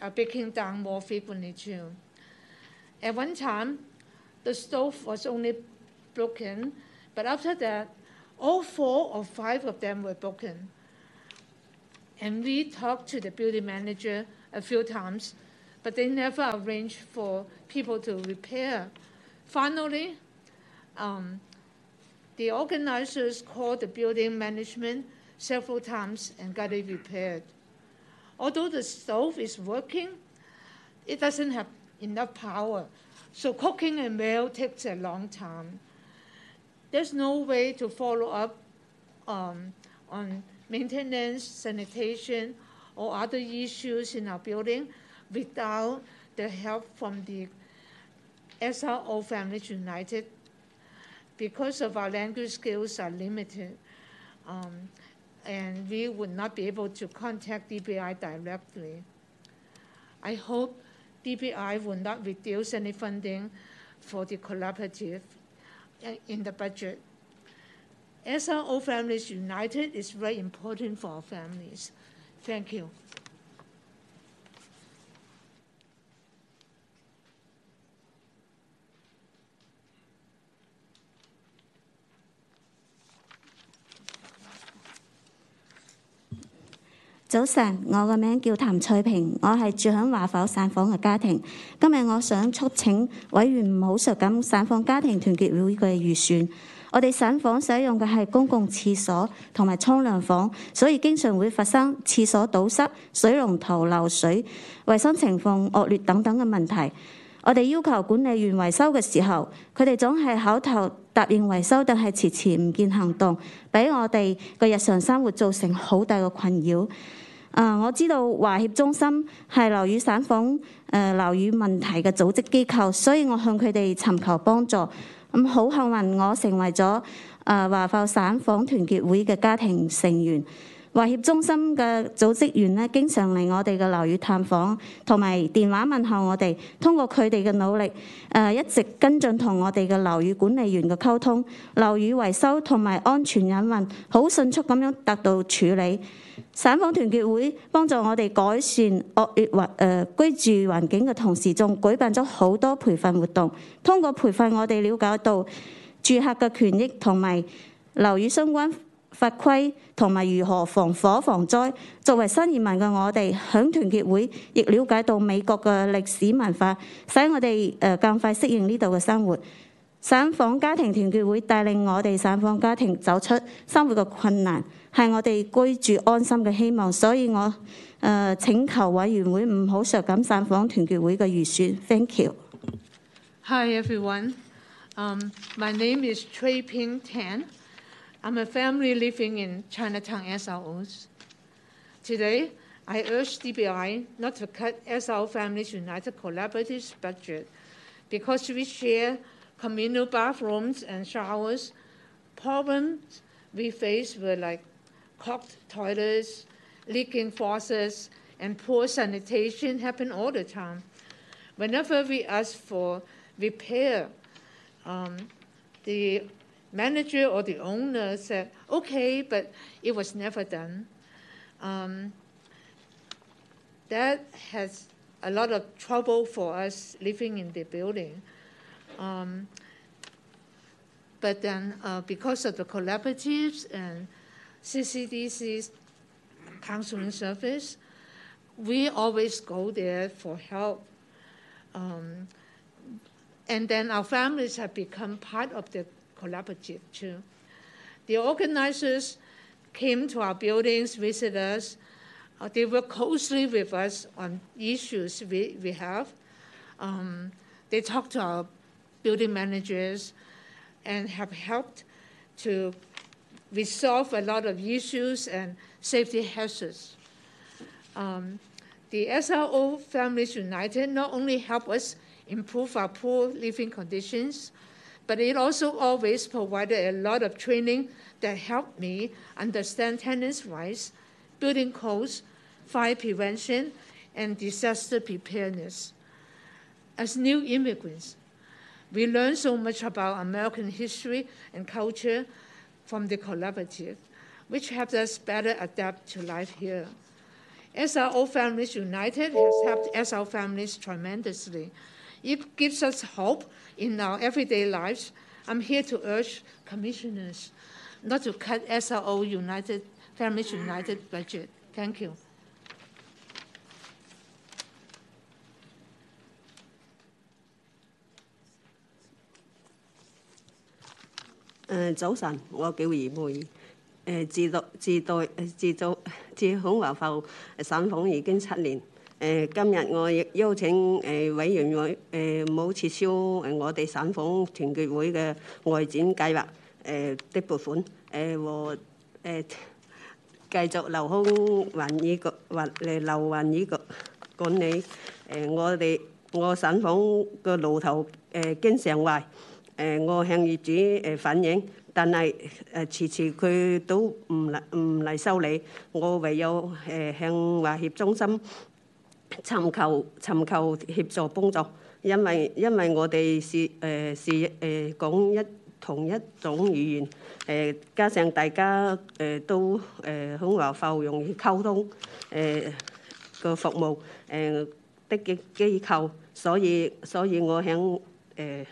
[SPEAKER 9] are breaking down more frequently too. At one time, the stove was only broken, but after that, all four or five of them were broken. And we talked to the building manager a few times, but they never arranged for people to repair. Finally, um, the organizers called the building management several times and got it repaired. Although the stove is working, it doesn't have enough power. So cooking a meal takes a long time. There's no way to follow up um, on maintenance, sanitation, or other issues in our building without the help from the SRO Families United. Because of our language skills are limited, um, and we would not be able to contact DBI directly. I hope DBI will not reduce any funding for the collaborative uh, in the budget. SRO Families United is very important for our families. Thank you.
[SPEAKER 10] 早晨，我個名叫譚翠萍，我係住響華埠散訪嘅家庭。今日我想促請委員唔好削減散訪家庭團結會嘅預算。我哋散訪使用嘅係公共廁所同埋沖涼房，所以經常會發生廁所堵塞、水龍頭漏水、衞生情況惡劣等等嘅問題。我哋要求管理員維修嘅時候，佢哋總係口頭答應維修，但係遲遲唔見行動，俾我哋嘅日常生活造成好大嘅困擾。 啊、我知道華協中心係樓宇散訪誒樓宇問題嘅組織機構，所以我向佢哋尋求幫助。咁好幸運，我成為咗誒華埠散訪團結會嘅家庭成員。 華協中心嘅組織員咧，經常嚟我哋嘅樓宇探訪，同埋電話問候我哋。通過佢哋嘅努力，誒、一直跟進同我哋嘅樓宇管理員嘅溝通，樓宇維修同埋安全隱患好迅速咁樣得到處理。散訪團結會幫助我哋改善惡劣環誒居住環境嘅同時，仲舉辦咗好多培訓活動。通過培訓，我哋了解到住客嘅權益同埋樓宇相關 法規同埋如何防火防災。作為新移民嘅我哋，響團結會亦了解到美國嘅歷史文化，使我哋誒更快適應呢度嘅生活。散訪家庭團結會帶領我哋散訪家庭走出生活嘅困難，係我哋居住安心嘅希望。所以我誒、呃、請求委員會唔好削減散訪團結會嘅預算。Thank you。
[SPEAKER 9] Hi, everyone. Um, my name is Chui Ping Tan. I'm a family living in Chinatown SROs. Today, I urge DBI not to cut SRO Families United Collaborative's budget because we share communal bathrooms and showers. Problems we face were like clogged toilets, leaking faucets, and poor sanitation happen all the time. Whenever we ask for repair, um, the manager or the owner said, okay, but it was never done. Um, that has a lot of trouble for us living in the building. Um, but then, uh, because of the collaboratives and CCDC's counseling service, we always go there for help. Um, and then our families have become part of the collaborative too. The organizers came to our buildings, visit us. Uh, they work closely with us on issues we, we have. Um, they talk to our building managers and have helped to resolve a lot of issues and safety hazards. Um, the SRO Families United not only help us improve our poor living conditions, but it also always provided a lot of training that helped me understand tenants' rights, building codes, fire prevention, and disaster preparedness. As new immigrants, we learn so much about American history and culture from the collaborative, which helps us better adapt to life here. SRO Families United has helped SRO families tremendously. It gives us hope in our everyday lives. I'm here to urge commissioners not to cut SRO United Families United budget. Thank you.
[SPEAKER 11] 诶、早晨，我叫余梅。诶、自读自代诶自做自响华埠省访已经七年。 誒、今日我亦邀請誒、委員會誒冇撤銷誒我哋省訪團結會嘅外展計劃誒、的撥款誒、和誒、繼續留空環議局或誒留環議局管理誒、我哋我省訪個路途誒、經常壞。誒、我向業主誒反映，但係誒遲遲佢都唔嚟唔嚟修理，我唯有誒、向華協中心 尋求尋求協助幫助，因為因為我哋是誒、是誒、講一同一種語言，誒、加上大家誒、都誒響華埠容易溝通，誒、個服務誒、的機機構，所以所以我向誒。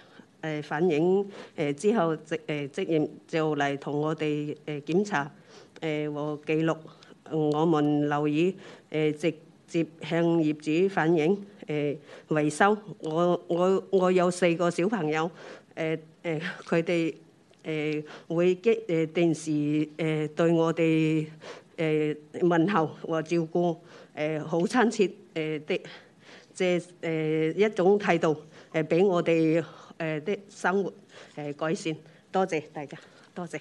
[SPEAKER 11] 誒、反映誒、之後，職誒職員就嚟同我哋誒、檢查誒、和記錄我們樓宇誒、直 接向業主反映誒、維修。我我我有四個小朋友誒誒，佢哋誒會激誒定時誒、對我哋誒、問候和照顧誒好親切誒的，即係誒一種態度誒，俾我哋。誒的生活誒改善，多謝大家，多謝。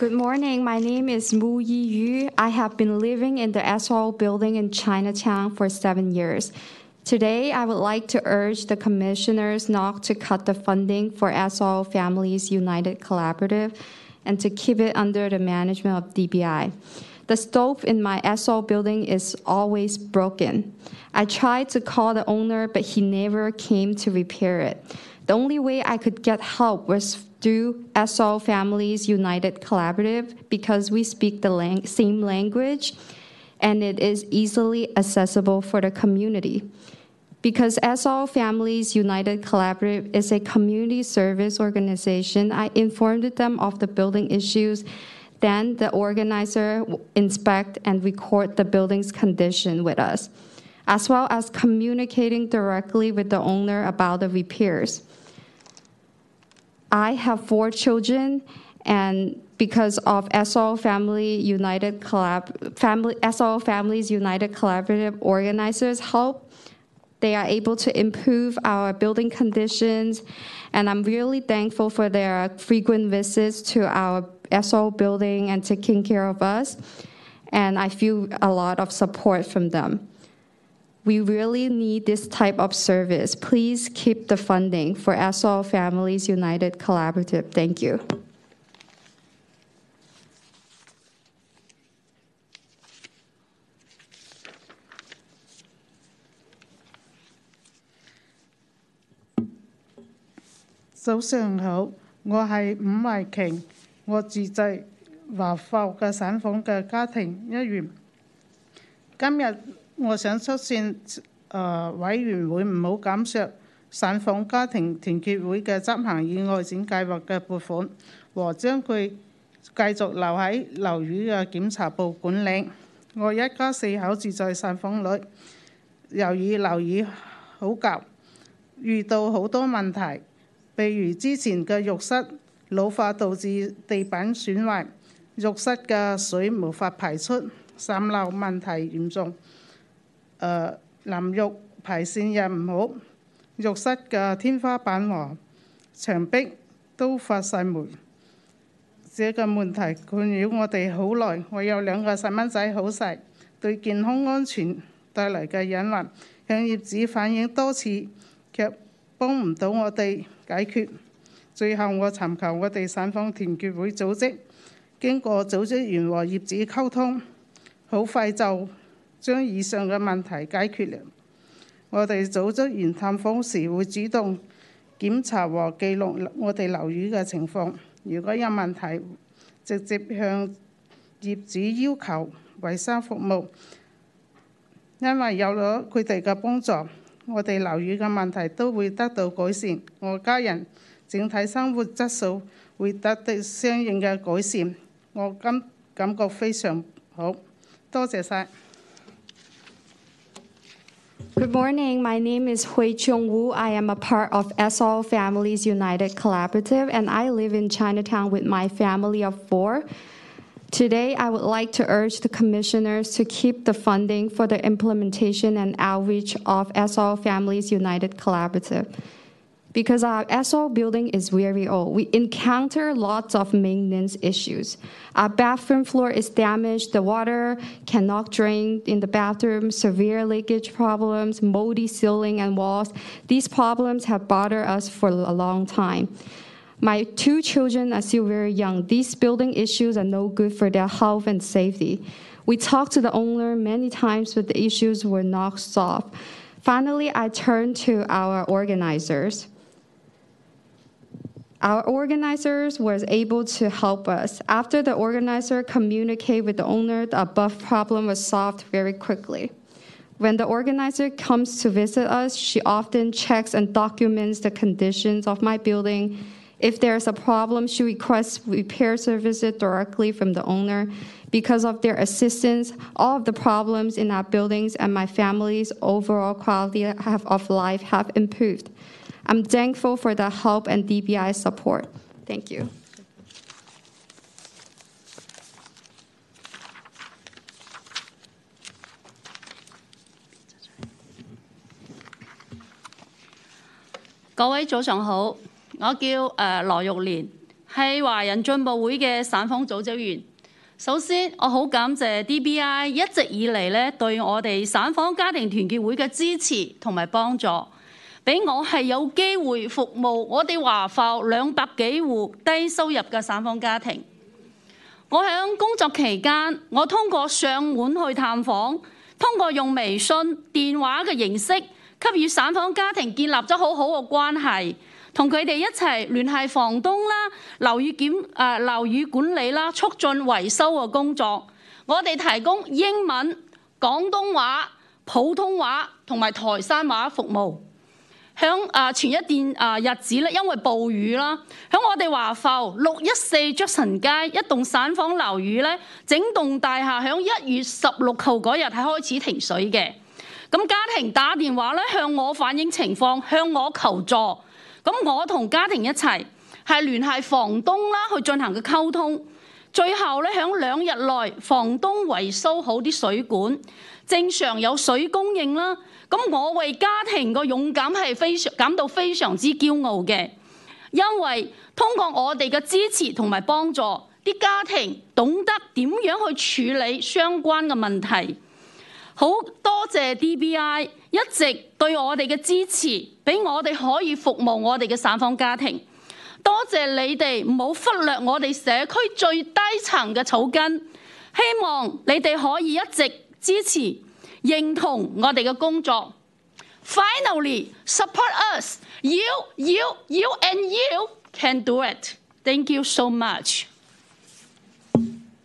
[SPEAKER 5] Good morning. My name is Mu Yi Yu. I have been living in the SRO building in Chinatown for seven years. Today, I would like to urge the commissioners not to cut the funding for SRO Families United Collaborative and to keep it under the management of DBI. The stove in my SRO building is always broken. I tried to call the owner, but he never came to repair it. The only way I could get help was through SRO Families United Collaborative because we speak the lang- same language and it is easily accessible for the community. Because SRO Families United Collaborative is a community service organization, I informed them of the building issues. Then the organizer inspect and record the building's condition with us, as well as communicating directly with the owner about the repairs. I have four children, and because of SRO Family United Collab, Family Families United Collaborative organizers' help, they are able to improve our building conditions, and I'm really thankful for their frequent visits to our SRO building and taking care of us. And I feel a lot of support from them. We really need this type of service. Please keep the funding for SRO Families United Collaborative. Thank you.
[SPEAKER 12] 早上好，我係伍慧瓊，我自製華埠嘅省房嘅家庭一員。今日 我想促進誒、呃委員會唔好減削散房家庭團結會嘅執行意外展計劃嘅撥款，和將佢繼續留喺樓宇嘅檢查部管理。我一家四口住在散房裏，由於樓宇好舊，遇到好多問題。譬如之前嘅浴室老化導致地板損壞，浴室嘅水無法排出，滲漏問題嚴重。 誒、淋浴排線又唔好，浴室嘅天花板和牆壁都發晒霉。這個問題困擾我哋好耐。我有兩個細蚊仔好細，對健康安全帶嚟嘅隱患，向業主反映多次，卻幫唔到我哋解決。最後我尋求我哋散房團結會組織，經過組織員和業主溝通，好快就 將以上嘅問題解決了。我哋組織員探訪時會主動檢查和記錄我哋樓宇嘅情況，如果有問題，直接向業主要求維修服務。因為有咗佢哋嘅幫助，我哋樓宇嘅問題都會得到改善，我家人整體生活質素會得到相應嘅改善，我感感覺非常好，多謝晒。
[SPEAKER 5] Good morning. My name is Hui Chung Wu. I am a part of SRO Families United Collaborative, and I live in Chinatown with my family of four. Today, I would like to urge the commissioners to keep the funding for the implementation and outreach of SRO Families United Collaborative. Because our SRO building is very old, we encounter lots of maintenance issues. Our bathroom floor is damaged, the water cannot drain in the bathroom, severe leakage problems, moldy ceiling and walls. These problems have bothered us for a long time. My two children are still very young. These building issues are no good for their health and safety. We talked to the owner many times, but the issues were not solved. Finally, I turned to our organizers. Our organizers was able to help us. After the organizer communicated with the owner, the above problem was solved very quickly. When the organizer comes to visit us, she often checks and documents the conditions of my building. If there's a problem, she requests repair services directly from the owner. Because of their assistance, all of the problems in our buildings and my family's overall quality of life have improved. I'm thankful for the help and DBI support. Thank you.
[SPEAKER 13] 各位早上好，我叫诶、呃、罗玉莲， 系华人进步会嘅省访组织员。首先，我好感谢 DBI 一直以嚟咧对我哋省访家庭团结会嘅支持同埋帮助， 俾我係有機會服務我哋華埠兩百幾戶低收入嘅省訪家庭。我喺工作期間，我通過上門去探訪，通過用微信、電話嘅形式，給予省訪家庭建立咗好好嘅關係。同佢哋一齊聯繫房東啦、樓宇檢誒樓宇管理啦、促進維修嘅工作。我哋提供英文、廣東話、普通話同埋台山話服務。 響誒前一段誒日子咧，因為暴雨啦，響我哋華埠六一四竹臣街一棟散房樓宇咧，整棟大廈響一月十六號嗰日係開始停水嘅。咁家庭打電話咧向我反映情況，向我求助。咁我同家庭一齊係聯繫房東啦，去進行嘅溝通。最後咧，響兩日內，房東維修好啲水管，正常有水供應啦。 咁我為家庭個勇敢係非常感到非常之驕傲嘅，因為通過我哋嘅支持同埋幫助，啲家庭懂得點樣去處理相關嘅問題。好多謝 DBI 一直對我哋嘅支持，俾我哋可以服務我哋嘅省訪家庭。多謝你哋唔好忽略我哋社區最低層嘅草根，希望你哋可以一直支持、 认同我哋嘅工作。Finally, support us. You, you, you and you can do it. Thank you so much.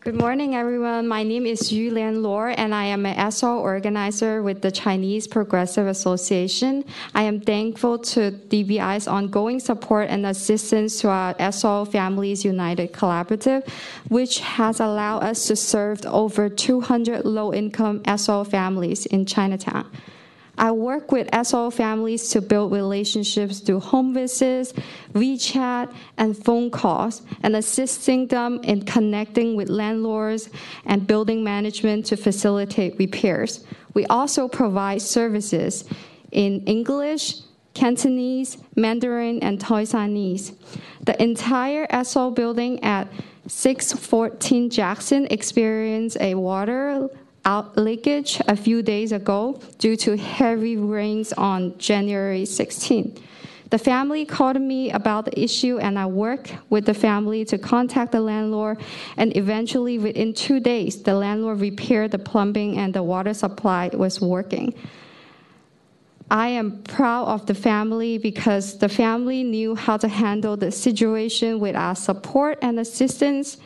[SPEAKER 5] Good morning, everyone. My name is Yu Lian Luo, and I am an SRO organizer with the Chinese Progressive Association. I am thankful to DBI's ongoing support and assistance to our SRO Families United Collaborative, which has allowed us to serve over 200 low income SRO families in Chinatown. I work with SRO families to build relationships through home visits, WeChat, and phone calls, and assisting them in connecting with landlords and building management to facilitate repairs. We also provide services in English, Cantonese, Mandarin, and Toisanese. The entire SRO building at 614 Jackson experienced a water out leakage a few days ago due to heavy rains on January 16. The family called me about the issue, and I worked with the family to contact the landlord. And eventually, within two days, the landlord repaired the plumbing and the water supply was working. I am proud of the family because the family knew how to handle the situation with our support and assistance.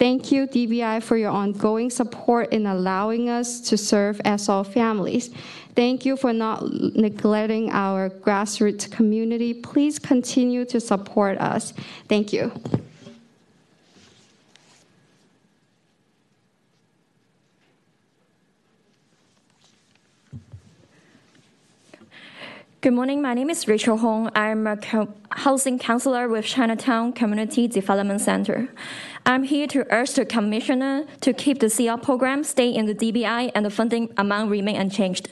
[SPEAKER 5] Thank you, DBI, for your ongoing support in allowing us to serve SRO families. Thank you for not neglecting our grassroots community. Please continue to support us. Thank you.
[SPEAKER 14] Good morning. My name is Rachel Hong. I'm a housing counselor with Chinatown Community Development Center. I'm here to urge the commissioner to keep the CR program stay in the DBI and the funding amount remain unchanged.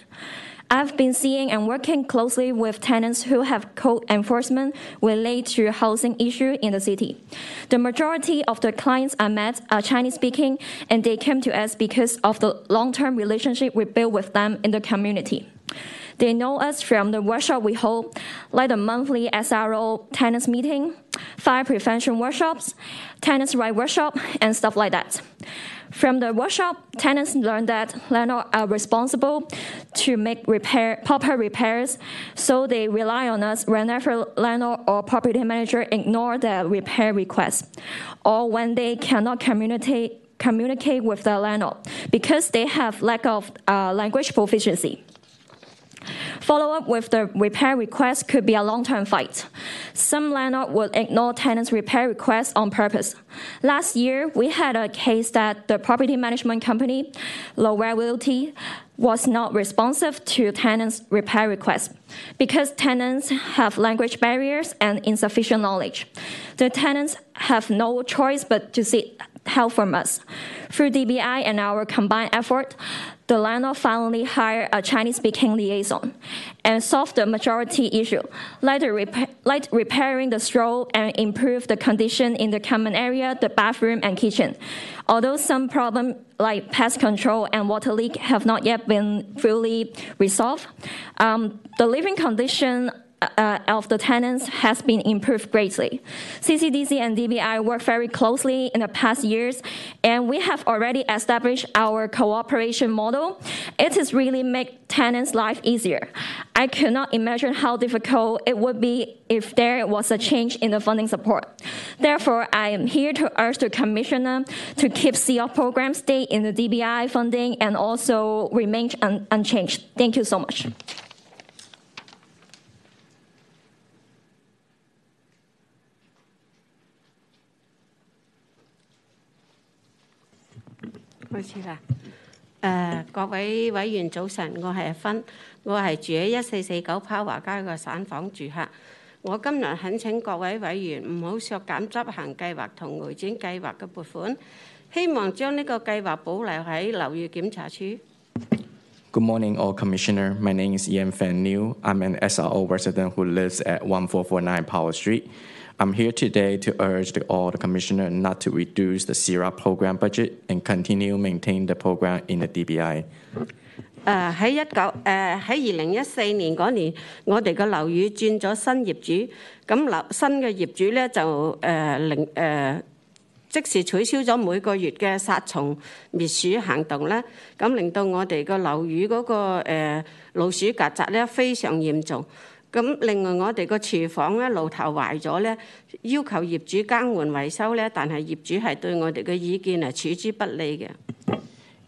[SPEAKER 14] I've been seeing and working closely with tenants who have code enforcement related to housing issue in the city. The majority of the clients I met are Chinese speaking, and they came to us because of the long-term relationship we built with them in the community. They know us from the workshop we hold, like the monthly SRO tenants meeting, fire prevention workshops, tenants right workshop, and stuff like that. From the workshop, tenants learn that landlords are responsible to make repair, proper repairs, so they rely on us whenever landlord or property manager ignore the repair request, or when they cannot communicate communicate with the landlord because they have lack of uh, language proficiency. Follow up with the repair request could be a long term fight. Some landlord would ignore tenants' repair requests on purpose. Last year, we had a case that the property management company, Lower Realty, was not responsive to tenants' repair requests because tenants have language barriers and insufficient knowledge. The tenants have no choice but to seek help from us. Through DBI and our combined effort, the landlord finally hired a Chinese speaking liaison and solved the majority issue, like, like repairing the stroll and improve the condition in the common area, the bathroom, and kitchen. Although some problems like pest control and water leak have not yet been fully resolved, um, the living condition uh, of the tenants has been improved greatly. CCDC and DBI work very closely in the past years, and we have already established our cooperation model. It has really made tenants' life easier. I cannot imagine how difficult it would be if there was a change in the funding support. Therefore, I am here to urge the commissioner to keep COP program stay in the DBI funding and also remain un- unchanged. Thank you so much.
[SPEAKER 11] 開始啦。誒、各位委員早晨，我係阿芬，我係住喺一四四九拋華街嘅散房住客。我今日懇請各位委員唔好削減執行計劃同回轉計劃嘅撥款，希望將呢個計劃保留喺樓宇檢查處。
[SPEAKER 15] Good morning, all commissioner. My name is Ian Fan New. I'm an SRO resident who lives at 1449 Power Street. I'm here today to urge the, all the commissioner not to reduce the CIRA program budget and continue maintain the program in the DBI.
[SPEAKER 11] 诶喺一九诶喺二零一四年嗰年，我哋嘅楼宇转咗新业主，咁楼新嘅业主咧就诶零诶即时取消咗每个月嘅杀虫灭鼠行动咧，咁令到我哋个楼宇嗰、个、呃、老鼠曱甴咧非常严重。 咁另外我哋個廚房咧爐頭壞咗咧，要求業主更換維修咧，但係業主係對我哋嘅意見係處之不理嘅。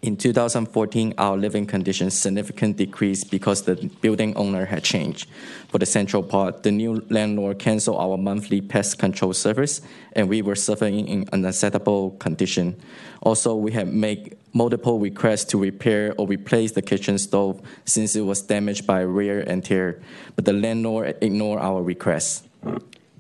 [SPEAKER 15] In 2014, our living conditions significantly decreased because the building owner had changed. For the central part, the new landlord canceled our monthly pest control service, and we were suffering in an unacceptable condition. Also, we had made multiple requests to repair or replace the kitchen stove since it was damaged by wear and tear, but the landlord ignored our requests.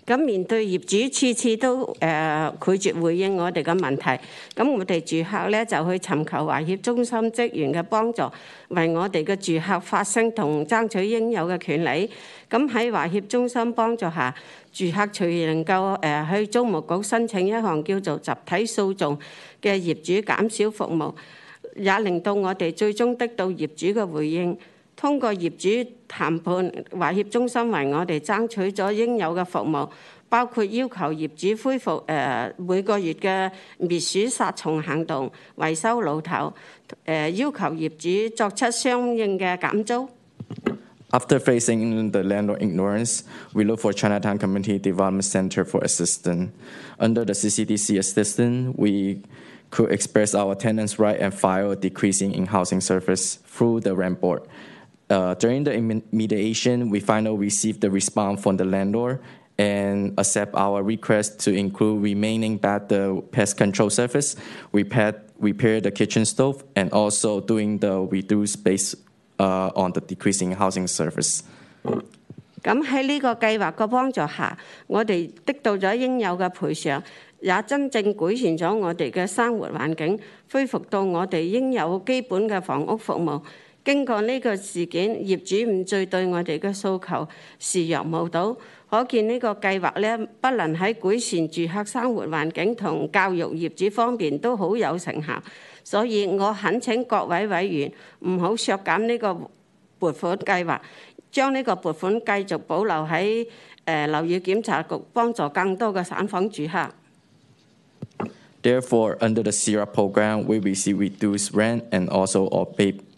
[SPEAKER 11] 咁面對業主次次都誒、呃拒絕回應我哋嘅問題，咁我哋住客咧就去尋求華協中心職員嘅幫助，為我哋嘅住客發聲同爭取應有嘅權利。咁喺華協中心幫助下，住客隨而能夠誒、呃去租務局申請一項叫做集體訴訟嘅業主減少服務，也令到我哋最終得到業主嘅回應。 通过业主谈判，华协中心为我哋争取咗应有嘅服务，包括要求业主恢复诶、呃每个月嘅灭鼠杀虫行动、维修炉头，诶、要求业主作出相应嘅减租。
[SPEAKER 15] After facing the landlord ignorance, we look for Chinatown Community Development Center for assistance. Under the CCDC assistance, we could express our tenants' right and file a decreasing in housing service through the rent board. Uh, during the imme- mediation, we finally received the response from the landlord and accept our request to include remaining back the pest control service, repair, repair the kitchen stove, and also doing the reduced space uh, on the decreasing housing service.
[SPEAKER 11] 咁喺呢个计划嘅帮助下，我哋得到咗应有嘅赔偿，也真正改善咗我哋嘅生活环境，恢复到我哋应有基本嘅房屋服务。 經過呢個事件，業主唔再對我哋嘅訴求視若無睹，可見呢個計劃咧，不能喺改善住客生活環境同教育業主方面都好有成效。所以我懇請各位委員唔好削減呢個撥款計劃，將呢個撥款繼續保留喺誒樓宇檢查局，幫助更多嘅散房住客。
[SPEAKER 15] Therefore, under the CIRA program, we receive reduced rent and also or pay,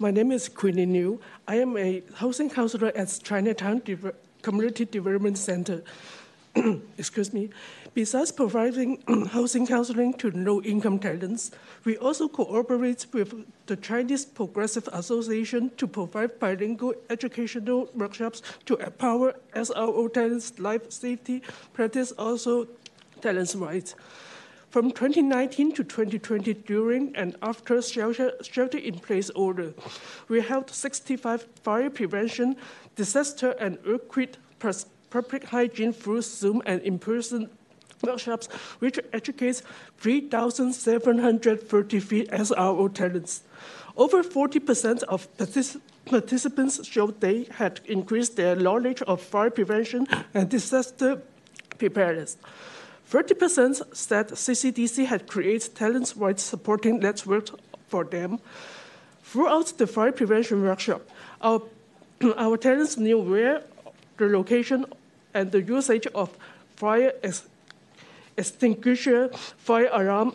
[SPEAKER 16] My name is Queenie New. I am a housing counselor at Chinatown Deve- Community Development Center. excuse me, besides providing housing counseling to low-income tenants, we also cooperate with the Chinese Progressive Association to provide bilingual educational workshops to empower SRO tenants' life safety practice, also tenants' rights. From 2019 to 2020, during and after shelter, shelter in place order, we held 65 fire prevention, disaster, and earthquake public hygiene through Zoom and in-person workshops, which educates 3,733 SRO tenants. Over 40% of partic participants showed they had increased their knowledge of fire prevention and disaster preparedness. 30% said CCDC had created talent rights supporting networks for them. Throughout the fire prevention workshop, our, our knew where the location and the usage of fire ex extinguisher, fire alarm,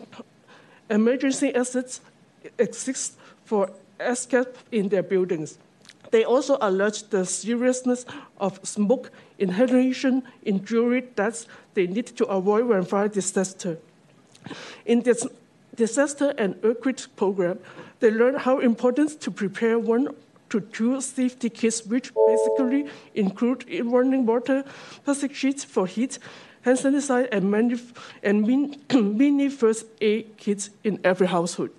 [SPEAKER 16] emergency exits exist for escape in their buildings. They also alert the seriousness of smoke inhalation injury that they need to avoid when fire disaster. In this disaster and earthquake program, they learn how important to prepare one to two safety kits, which basically include running water, plastic sheets for heat, hand sanitizer, and many, and mini first aid kits in every household.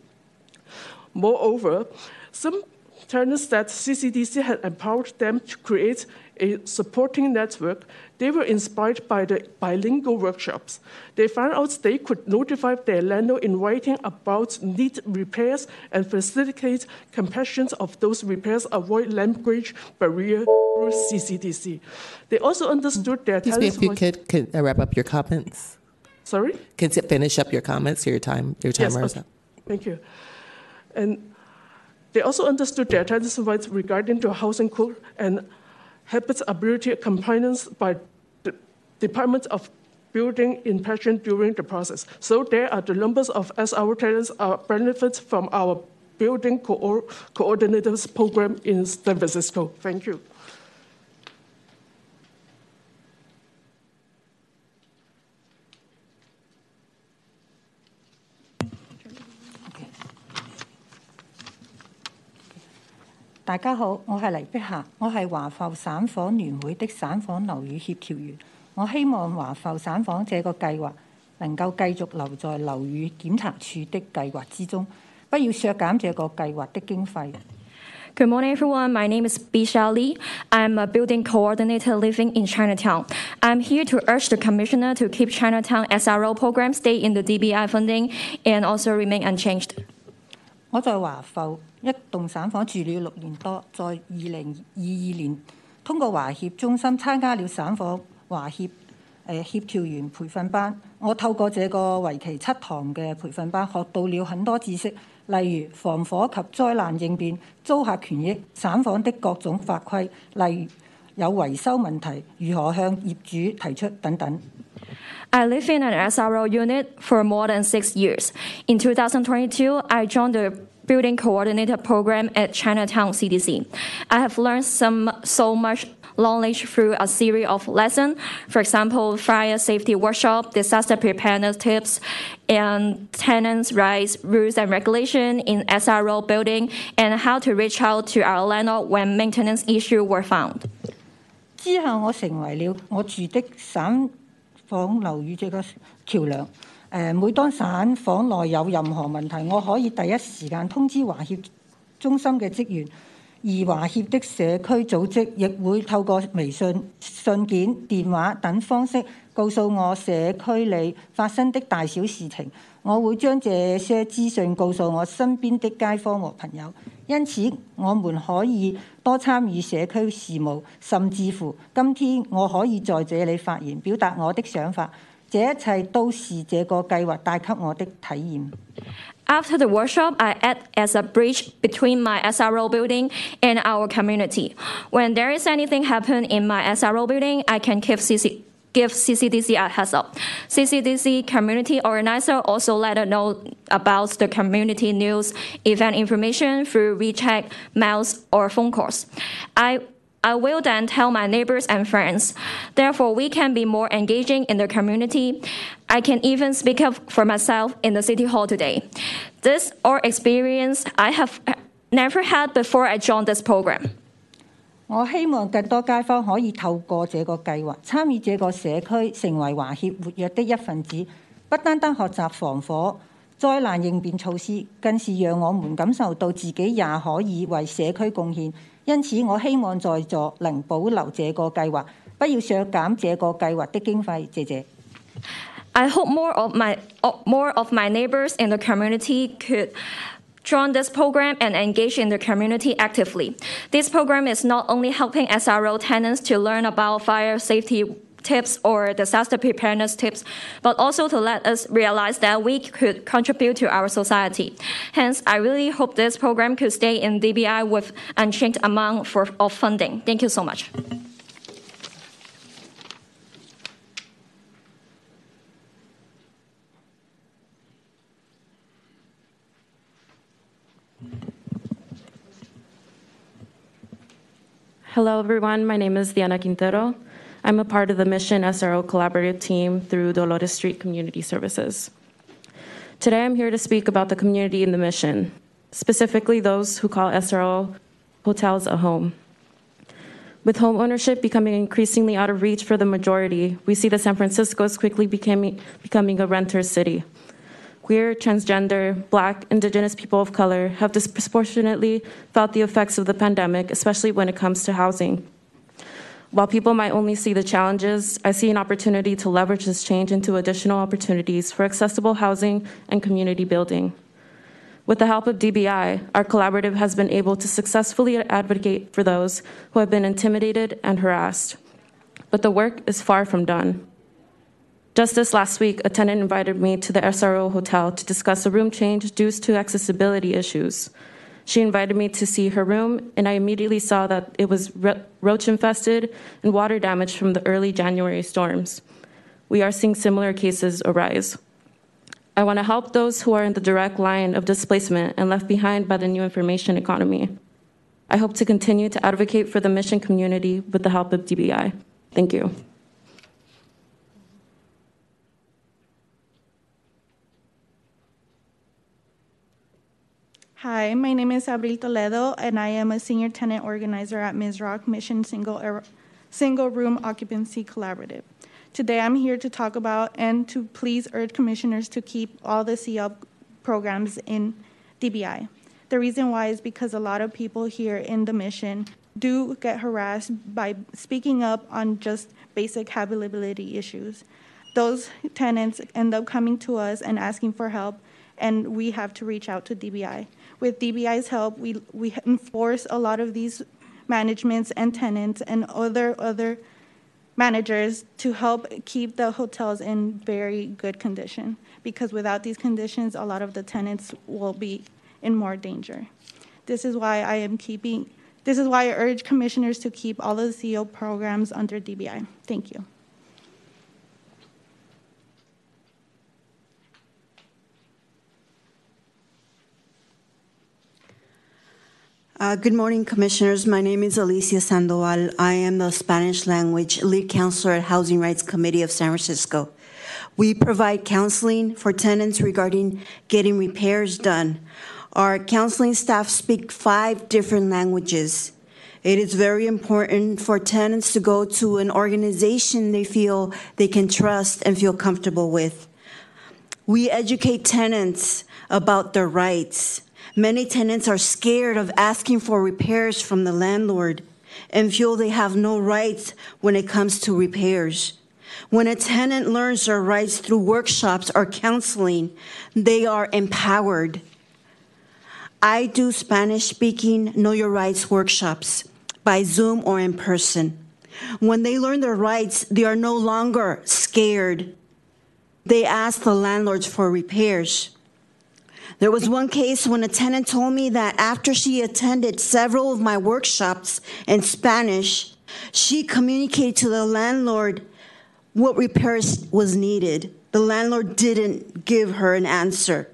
[SPEAKER 16] Moreover, some tenants that CCDC had empowered them to create a supporting network, they were inspired by the bilingual workshops. They found out they could notify their landlord in writing about need repairs and facilitate completion of those repairs, avoid language barrier through CCDC. They also understood their
[SPEAKER 1] Excuse me, if you could, could wrap up your comments.
[SPEAKER 16] Sorry?
[SPEAKER 1] Can you finish up your comments? Your time, your timer
[SPEAKER 16] yes, okay.
[SPEAKER 1] up.
[SPEAKER 16] Thank you. And they also understood their tenants' rights regarding to housing code and habitability compliance by the Department of Building Inspection during the process. So there are the numbers of SR tenants are benefits from our building co coordinators program in San Francisco. Thank you.
[SPEAKER 17] 大家好，我係黎碧霞，我係華埠省房聯會的省房樓宇協調員。我希望華埠省房這個計劃能夠繼續留在樓宇檢查處的計劃之中，不要削減這個計劃的經費。
[SPEAKER 14] Good morning, everyone. My name is Bisha Li. I'm a building coordinator living in Chinatown. I'm here to urge the commissioner to keep Chinatown SRO program stay in the DBI funding and also remain unchanged.
[SPEAKER 17] 我在華埠 一棟省房住了六年多，在二零二二年通過華協中心參加了省房華協誒協調員培訓班。我透過這個為期七堂嘅培訓班，學到了很多知識，例如防火及災難應變、租客權益、省房的各種法規，例如有維修問題，如何向業主提出等等。
[SPEAKER 14] I live in an SRO unit for more than six years. In 2022, I joined the Building Coordinator program at Chinatown CDC. I have learned some so much knowledge through a series of lessons, for example, fire safety workshop, disaster preparedness tips, and tenants' rights, rules and regulation in SRO building, and how to reach out to our landlord when maintenance issues were found.
[SPEAKER 17] 之后，我成为了我住的省房楼宇这个桥梁。 誒，每當省房內有任何問題，我可以第一時間通知華協中心嘅職員，而華協的社區組織亦會透過微信、信件、電話等方式告訴我社區裏發生的大小事情。我會將這些資訊告訴我身邊的街坊和朋友，因此我們可以多參與社區事務，甚至乎今天我可以在這裏發言，表達我的想法。 这一切都是这个计划带给我的体验。
[SPEAKER 14] After the workshop, I act as a bridge between my SRO building and our community. When there is anything happen in my SRO building, I can keep CC, give CCDC a heads up. CCDC community organizer also let us know about the community news, event information through WeChat, mails, or phone calls. I I will then tell my neighbors and friends. Therefore, we can be more engaging in the community. I can even speak up for myself in the city hall today. This or experience I have never had before I joined this program.
[SPEAKER 17] 我希望更多街坊可以透过这个计划参与这个社区，成为华协活跃的一份子，不单单学习防火灾难应变措施，更是让我们感受到自己也可以为社区贡献。 因此，我希望在座能保留这个计划，不要削减这个计划的经费。谢谢。
[SPEAKER 14] I hope more of my more of my neighbors in the community could join this program and engage in the community actively. This program is not only helping SRO tenants to learn about fire safety tips or disaster preparedness tips, but also to let us realize that we could contribute to our society. Hence, I really hope this program could stay in DBI with unchanged amount for, of funding. Thank you so much.
[SPEAKER 18] Hello, everyone. My name is Diana Quintero. I'm a part of the Mission SRO collaborative team through Dolores Street Community Services. Today, I'm here to speak about the community in the mission, specifically those who call SRO hotels a home. With home ownership becoming increasingly out of reach for the majority, we see that San Francisco is quickly becoming, becoming a renter city. Queer, transgender, black, indigenous people of color have disproportionately felt the effects of the pandemic, especially when it comes to housing. While people might only see the challenges, I see an opportunity to leverage this change into additional opportunities for accessible housing and community building. With the help of DBI, our collaborative has been able to successfully advocate for those who have been intimidated and harassed. But the work is far from done. Just this last week, a tenant invited me to the SRO hotel to discuss a room change due to accessibility issues. She invited me to see her room, and I immediately saw that it was ro- roach infested and water damaged from the early January storms. We are seeing similar cases arise. I want to help those who are in the direct line of displacement and left behind by the new information economy. I hope to continue to advocate for the mission community with the help of DBI. Thank you.
[SPEAKER 19] Hi, my name is Abril Toledo, and I am a senior tenant organizer at Ms. Rock Mission Single, er, Single Room Occupancy Collaborative. Today, I'm here to talk about and to please urge commissioners to keep all the CL programs in DBI. The reason why is because a lot of people here in the mission do get harassed by speaking up on just basic habitability issues. Those tenants end up coming to us and asking for help, and we have to reach out to DBI with DBI's help, we, we enforce a lot of these managements and tenants and other other managers to help keep the hotels in very good condition. Because without these conditions a lot of the tenants will be in more danger. This is why i am keeping this is why i urge commissioners to keep all of the co programs under dbi thank you
[SPEAKER 20] Uh, good morning, Commissioners. My name is Alicia Sandoval. I am the Spanish language lead counselor at Housing Rights Committee of San Francisco. We provide counseling for tenants regarding getting repairs done. Our counseling staff speak five different languages. It is very important for tenants to go to an organization they feel they can trust and feel comfortable with. We educate tenants about their rights Many tenants are scared of asking for repairs from the landlord and feel they have no rights when it comes to repairs. When a tenant learns their rights through workshops or counseling, they are empowered. I do Spanish speaking Know Your Rights workshops by Zoom or in person. When they learn their rights, they are no longer scared. They ask the landlords for repairs. There was one case when a tenant told me that after she attended several of my workshops in Spanish, she communicated to the landlord what repairs was needed. The landlord didn't give her an answer.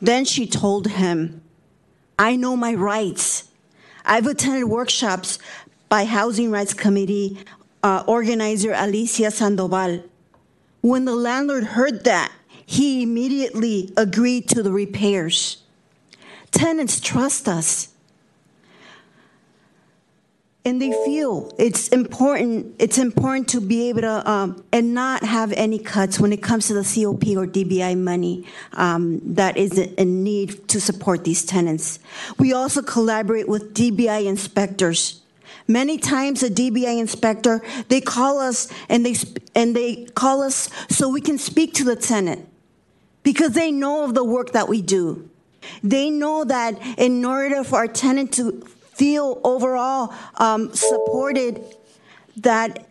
[SPEAKER 20] Then she told him, I know my rights. I've attended workshops, by Housing Rights Committee uh, organizer Alicia Sandoval. When the landlord heard that, he immediately agreed to the repairs. Tenants trust us. And they feel it's important. It's important to be able to um, and not have any cuts when it comes to the COP or DBI money um, that is in need to support these tenants. We also collaborate with DBI inspectors. Many times, a DBI inspector they call us and they and they call us so we can speak to the tenant because they know of the work that we do. They know that in order for our tenant to feel overall um, supported, that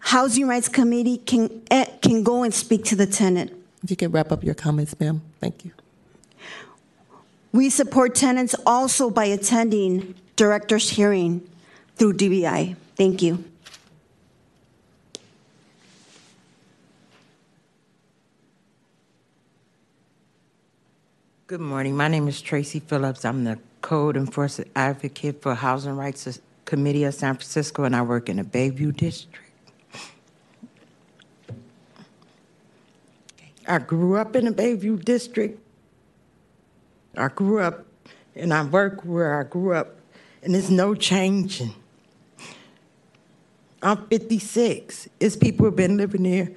[SPEAKER 20] Housing Rights Committee can eh, can go and speak to the tenant.
[SPEAKER 1] If you can wrap up your comments, ma'am. Thank you.
[SPEAKER 20] We support tenants also by attending director's hearing through DBI. Thank you.
[SPEAKER 21] Good morning. My name is Tracy Phillips. I'm the Code Enforcement Advocate for Housing Rights Committee of San Francisco, and I work in the Bayview District. I grew up in the Bayview District. I grew up and I work where I grew up, and there's no changing. I'm 56. It's people who've been living here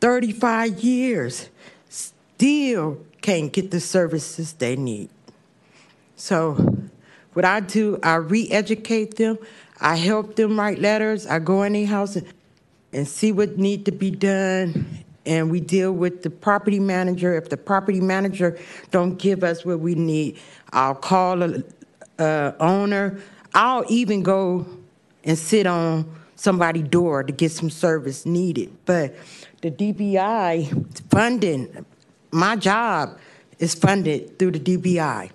[SPEAKER 21] 35 years, still can't get the services they need. So, what I do, I re educate them, I help them write letters, I go in their house and, and see what need to be done. And we deal with the property manager. If the property manager don't give us what we need, I'll call a, a uh, owner. I'll even go and sit on somebody's door to get some service needed. But the DBI funding, my job is funded through the DBI.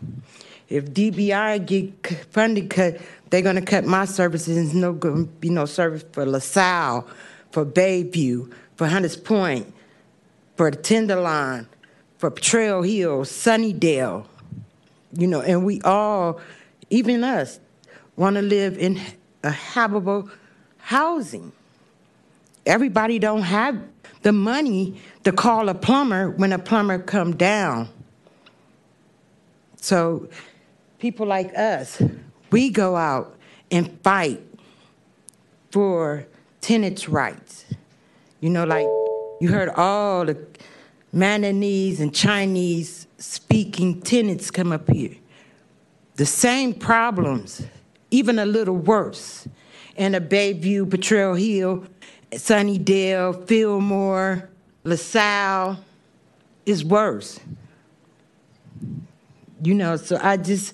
[SPEAKER 21] If DBI get funding cut, they're going to cut my services. There's no going to be no service for LaSalle, for Bayview, for Hunters Point, for the Tenderloin, for Potrero Hill, Sunnydale. You know, and we all, even us, want to live in a habitable housing. Everybody don't have the money to call a plumber when a plumber come down. So people like us, we go out and fight for tenants' rights. You know, like you heard all the Mananese and Chinese speaking tenants come up here. The same problems, even a little worse. In a Bayview, Potrero Hill, Sunnydale, Fillmore, LaSalle is worse. You know, so I just,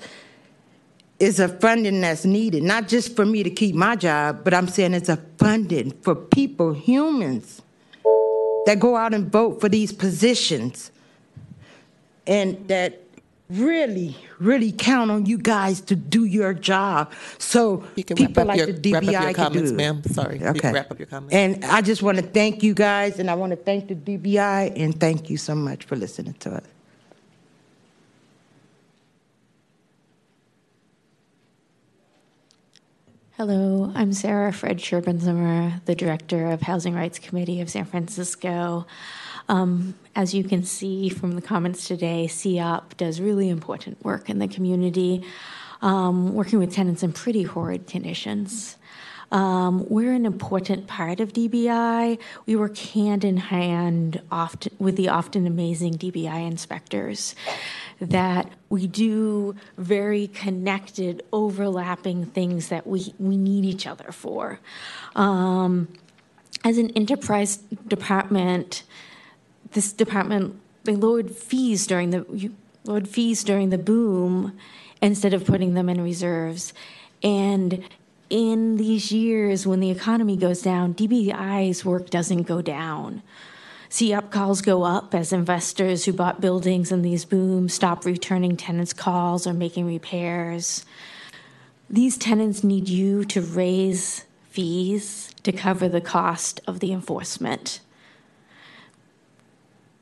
[SPEAKER 21] it's a funding that's needed, not just for me to keep my job, but I'm saying it's a funding for people, humans, that go out and vote for these positions and that really, really count on you guys to do your job. So
[SPEAKER 1] You can
[SPEAKER 21] people
[SPEAKER 1] wrap up
[SPEAKER 21] like
[SPEAKER 1] your,
[SPEAKER 21] the DBI
[SPEAKER 1] wrap up your
[SPEAKER 21] can
[SPEAKER 1] comments,
[SPEAKER 21] do it.
[SPEAKER 1] ma'am. Sorry. You
[SPEAKER 21] Okay.
[SPEAKER 1] can wrap up your comments.
[SPEAKER 21] And I just want to thank you guys, and I want to thank the DBI, and thank you so much for listening to us.
[SPEAKER 22] Hello, I'm Sarah Fred Sherbenzamer, the Director of Housing Rights Committee of San Francisco. Um, as you can see from the comments today, COP does really important work in the community, um, working with tenants in pretty horrid conditions. Um, we're an important part of DBI. We work hand in hand often with the often amazing DBI inspectors. That we do very connected, overlapping things that we, we need each other for. Um, as an enterprise department, this department they lowered fees during the lowered fees during the boom instead of putting them in reserves, and in these years when the economy goes down, DBI's work doesn't go down. See up calls go up as investors who bought buildings in these booms stop returning tenants' calls or making repairs. These tenants need you to raise fees to cover the cost of the enforcement.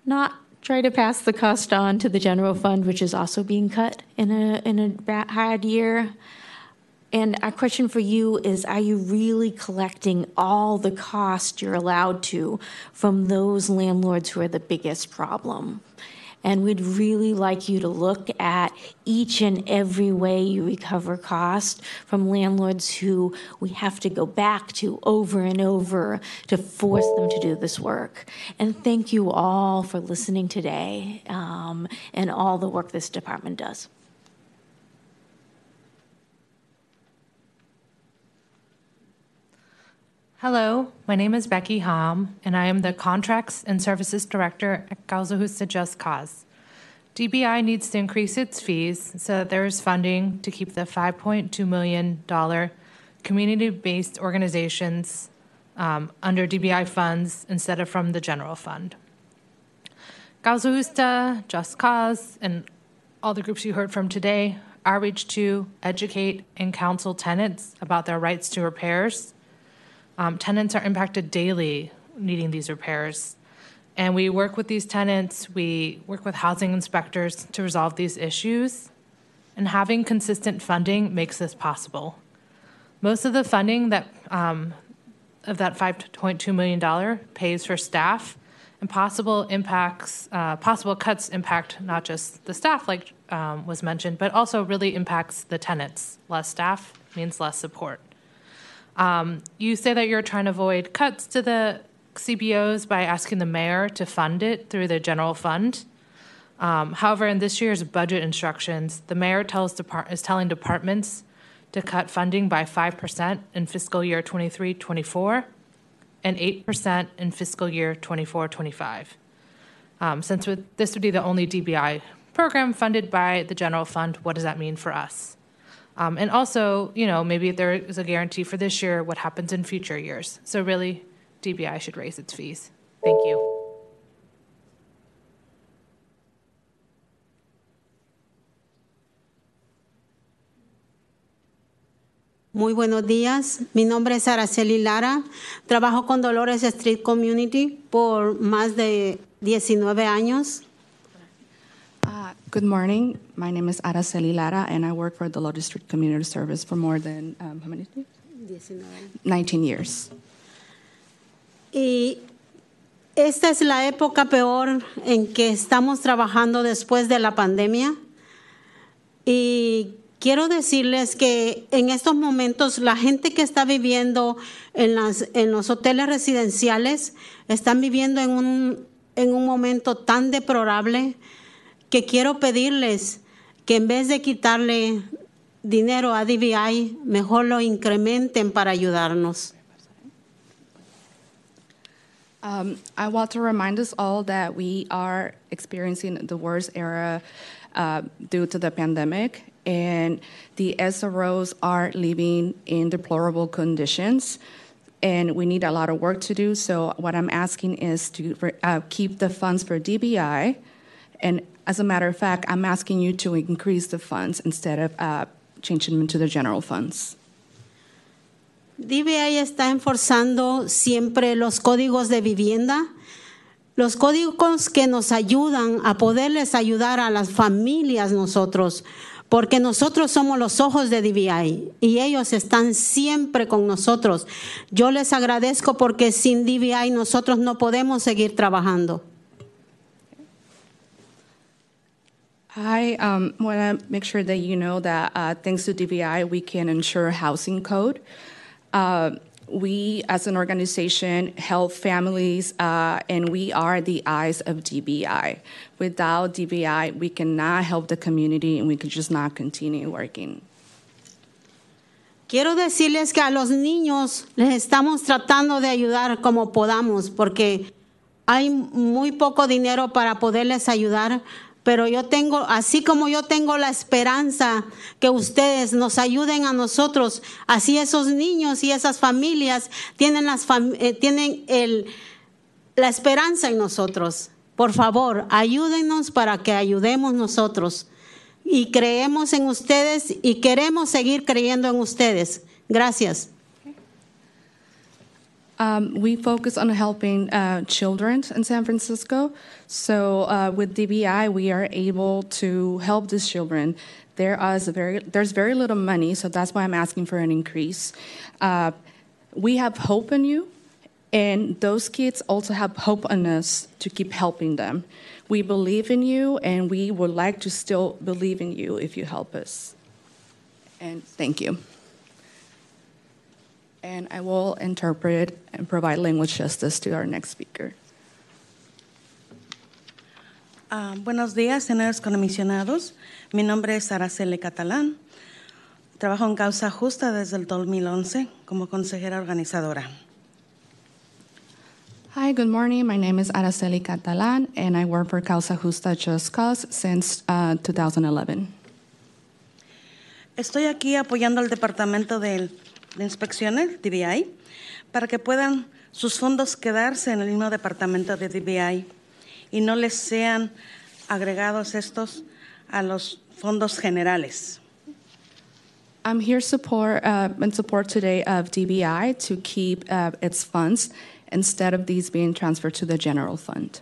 [SPEAKER 22] Not try to pass the cost on to the general fund, which is also being cut in a in a bad, year. And our question for you is Are you really collecting all the cost you're allowed to from those landlords who are the biggest problem? And we'd really like you to look at each and every way you recover cost from landlords who we have to go back to over and over to force them to do this work. And thank you all for listening today um, and all the work this department does.
[SPEAKER 23] Hello, my name is Becky Hom, and I am the Contracts and Services Director at Causa Justa Just Cause. DBI needs to increase its fees so that there is funding to keep the $5.2 million community based organizations um, under DBI funds instead of from the general fund. Causa Justa, Just Cause, and all the groups you heard from today outreach to educate and counsel tenants about their rights to repairs um, tenants are impacted daily needing these repairs. And we work with these tenants, we work with housing inspectors to resolve these issues. And having consistent funding makes this possible. Most of the funding that um, of that $5.2 million pays for staff, and possible impacts, uh, possible cuts impact not just the staff, like um, was mentioned, but also really impacts the tenants. Less staff means less support. Um, you say that you're trying to avoid cuts to the CBOs by asking the mayor to fund it through the general fund. Um, however, in this year's budget instructions, the mayor depart- is telling departments to cut funding by 5% in fiscal year 23 24 and 8% in fiscal year 24 25. Um, since this would be the only DBI program funded by the general fund, what does that mean for us? Um, and also, you know, maybe there is a guarantee for this year what happens in future years. So really, DBI should raise its fees. Thank you.
[SPEAKER 24] Muy buenos días. Mi nombre es Araceli Lara. Trabajo con Dolores Street Community por más de 19 años.
[SPEAKER 25] Good morning. My name is Araceli Lara, and I work for the Law District Community Service for more than um, how many years? 19 years.
[SPEAKER 24] Y esta es la época peor en que estamos trabajando después de la pandemia. Y quiero decirles que en estos momentos la gente que está viviendo en, las, en los hoteles residenciales están viviendo en un, en un momento tan deplorable que quiero pedirles que en vez de quitarle dinero a DBI, mejor lo incrementen para ayudarnos.
[SPEAKER 25] Um, I want to remind us all that we are experiencing the worst era uh, due to the pandemic, and the SROs are living in deplorable conditions, and we need a lot of work to do. So, what I'm asking is to uh, keep the funds for DBI and as a matter of fact, I'm asking you to increase the funds instead of uh, changing them to the general funds.
[SPEAKER 24] DBI está enforzando siempre los códigos de vivienda, los códigos que nos ayudan a poderles ayudar a las familias nosotros, porque nosotros somos los ojos de DBI y ellos están siempre con nosotros. Yo les agradezco porque sin DBI nosotros no podemos seguir trabajando.
[SPEAKER 25] I um, want to make sure that you know that uh, thanks to DBI, we can ensure housing code. Uh, we, as an organization, help families, uh, and we are the eyes of DBI. Without DBI, we cannot help the community, and we can just not continue working.
[SPEAKER 24] Quiero decirles que a los niños les estamos tratando de ayudar como podamos, porque hay muy poco dinero para poderles ayudar, pero yo tengo, así como yo tengo la esperanza que ustedes nos ayuden a nosotros, así esos niños y esas familias tienen, las eh, la esperanza en nosotros. Por favor, ayúdenos para que ayudemos nosotros. Y creemos en ustedes y queremos seguir creyendo en ustedes. Gracias.
[SPEAKER 25] Um, we focus on helping uh, children in San Francisco. So uh, with DBI, we are able to help these children. There is very, there's very little money, so that's why I'm asking for an increase. Uh, we have hope in you, and those kids also have hope in us to keep helping them. We believe in you, and we would like to still believe in you if you help us. And thank you. And I will interpret and provide language justice to our next speaker.
[SPEAKER 26] Ah, buenos días, señores comisionados. Mi nombre es Araceli Catalán. Trabajo en Causa Justa desde el 2011 como consejera organizadora.
[SPEAKER 25] Hi, good morning. My name is Araceli Catalan, and I work for Causa Justa Just Cause since uh, 2011.
[SPEAKER 26] Estoy aquí apoyando al Departamento de, de Inspecciones, DBI, para que puedan sus fondos quedarse en el mismo departamento de DBI y no les sean agregados estos a los fondos generales.
[SPEAKER 25] I'm here support uh, in support today of DBI to keep uh, its funds instead of these being transferred to the general fund.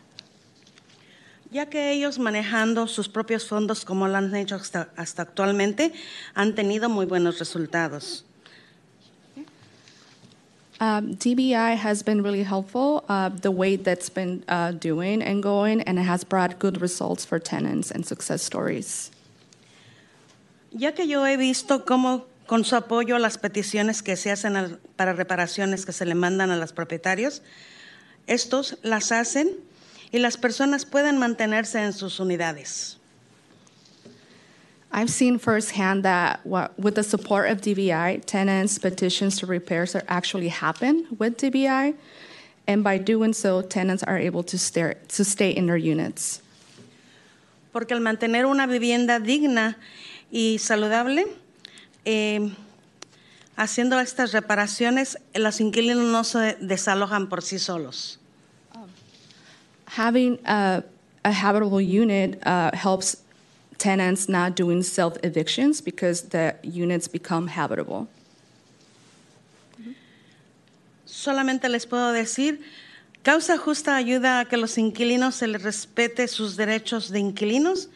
[SPEAKER 26] Ya que ellos manejando sus propios fondos como lo han hecho hasta, hasta actualmente, han tenido muy buenos resultados.
[SPEAKER 25] Um, DBI has been really helpful uh, the way that's been uh, doing and going, and it has brought good results for tenants and success stories.
[SPEAKER 26] Ya que yo he visto cómo con su apoyo a las peticiones que se hacen al- para reparaciones que se le mandan a los propietarios, estos las hacen y las personas pueden mantenerse en sus unidades.
[SPEAKER 25] I've seen firsthand that what, with the support of DBI, tenants' petitions to repairs are actually happen with DBI, and by doing so, tenants are able to stay, to stay in their units.
[SPEAKER 26] Porque al mantener una vivienda digna y saludable, eh, haciendo estas reparaciones, los inquilinos no se desalojan por sí solos.
[SPEAKER 25] Having a, a habitable unit uh, helps tenants not doing self evictions because the units become habitable.
[SPEAKER 26] Solamente les puedo decir, Causa Justa ayuda a que los inquilinos se les respete sus derechos de inquilinos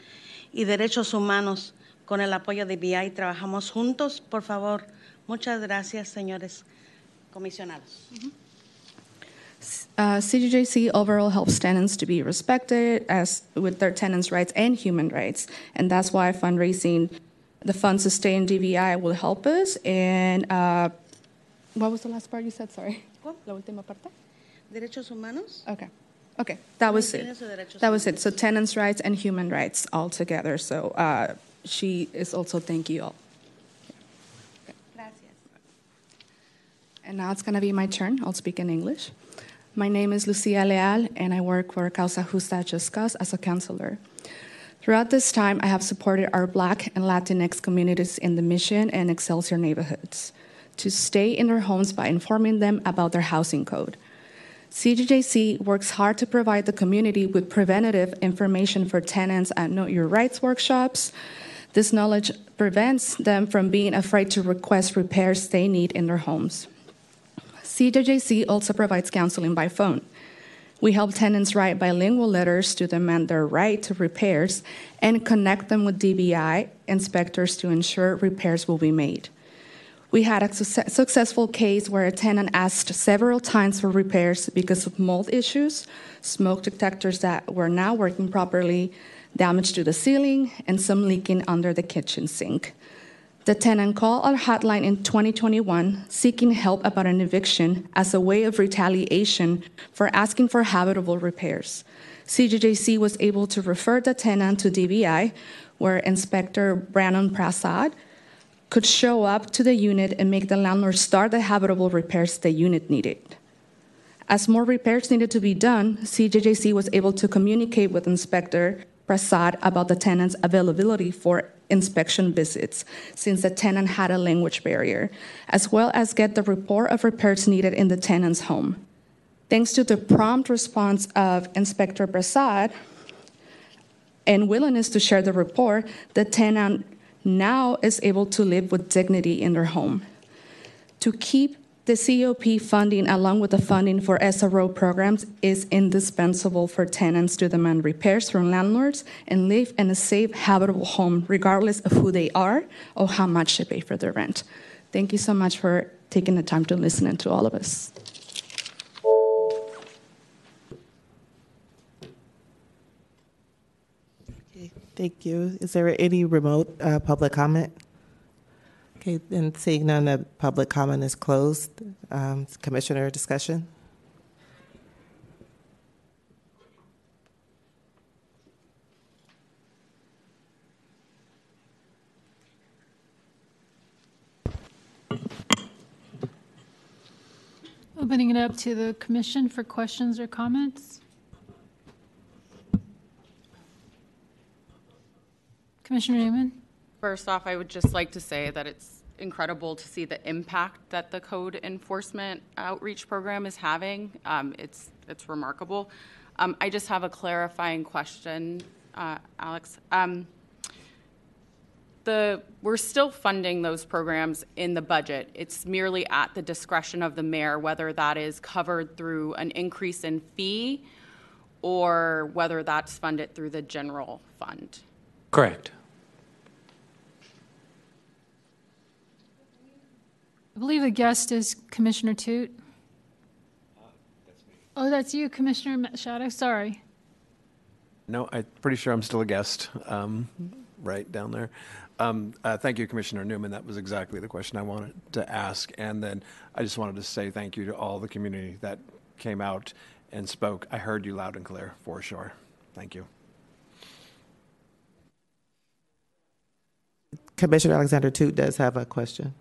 [SPEAKER 26] y derechos humanos. Con el apoyo de BI trabajamos juntos, por favor. Muchas gracias, señores comisionados.
[SPEAKER 25] Uh, CJJC overall helps tenants to be respected as with their tenants' rights and human rights, and that's why fundraising, the stay in DBI will help us. And uh, what was the last part you said? Sorry, la última parte.
[SPEAKER 26] Derechos humanos.
[SPEAKER 25] Okay, okay, that was it.
[SPEAKER 26] Inquilinos y derechos
[SPEAKER 25] That was it. So tenants' rights and human rights all together. So uh, she is also thank you all. Gracias. And now it's going to be my turn. I'll speak in English. My name is Lucia Leal, and I work for Causa Justa Just as a counselor. Throughout this time, I have supported our Black and Latinx communities in the Mission and Excelsior neighborhoods to stay in their homes by informing them about their housing code. CJJC works hard to provide the community with preventative information for tenants at Know Your Rights workshops. This knowledge prevents them from being afraid to request repairs they need in their homes. CJJC also provides counseling by phone. We help tenants write bilingual letters to demand their right to repairs and connect them with DBI inspectors to ensure repairs will be made. We had a suce- successful case where a tenant asked several times for repairs because of mold issues, smoke detectors that were not working properly, damage to the ceiling, and some leaking under the kitchen sink. The tenant called our hotline in 2021 seeking help about an eviction as a way of retaliation for asking for habitable repairs. CJJC was able to refer the tenant to DBI, where Inspector Brandon Prasad could show up to the unit and make the landlord start the habitable repairs the unit needed. As more repairs needed to be done, CJJC was able to communicate with Inspector Prasad about the tenant's availability for inspection visits, since the tenant had a language barrier, as well as get the report of repairs needed in the tenant's home. Thanks to the prompt response of Inspector Prasad and willingness to share the report, the tenant now is able to live with dignity in their home. To keep
[SPEAKER 19] The COP funding, along with the funding for SRO programs, is indispensable for tenants to demand repairs from landlords and live in a safe, habitable home, regardless of who they are or how much they pay for their rent. Thank you so much for taking the time to listen to all of us.
[SPEAKER 1] Okay, thank you. Is there any remote uh, public comment? Okay, then seeing none, the public comment is closed. Um, Commissioner discussion?
[SPEAKER 27] Opening it up to the commission for questions or comments. Commissioner Neumann?
[SPEAKER 28] First off, I would just like to say that it's incredible to see the impact that the code enforcement outreach program is having. Um, it's it's remarkable. Um, I just have a clarifying question, uh, Alex. Um, the we're still funding those programs in the budget. It's merely at the discretion of the mayor whether that is covered through an increase in fee or whether that's funded through the general fund.
[SPEAKER 29] Correct.
[SPEAKER 27] I believe the guest is Commissioner Tut. Oh, that's you, Commissioner Shadow. Sorry.
[SPEAKER 30] No, I'm pretty sure I'm still a guest, um, right down there. Um, uh, thank you, Commissioner Neumann. That was exactly the question I wanted to ask. And then I just wanted to say thank you to all the community that came out and spoke. I heard you loud and clear, for sure. Thank you.
[SPEAKER 1] Commissioner Alexander-Tut does have a question.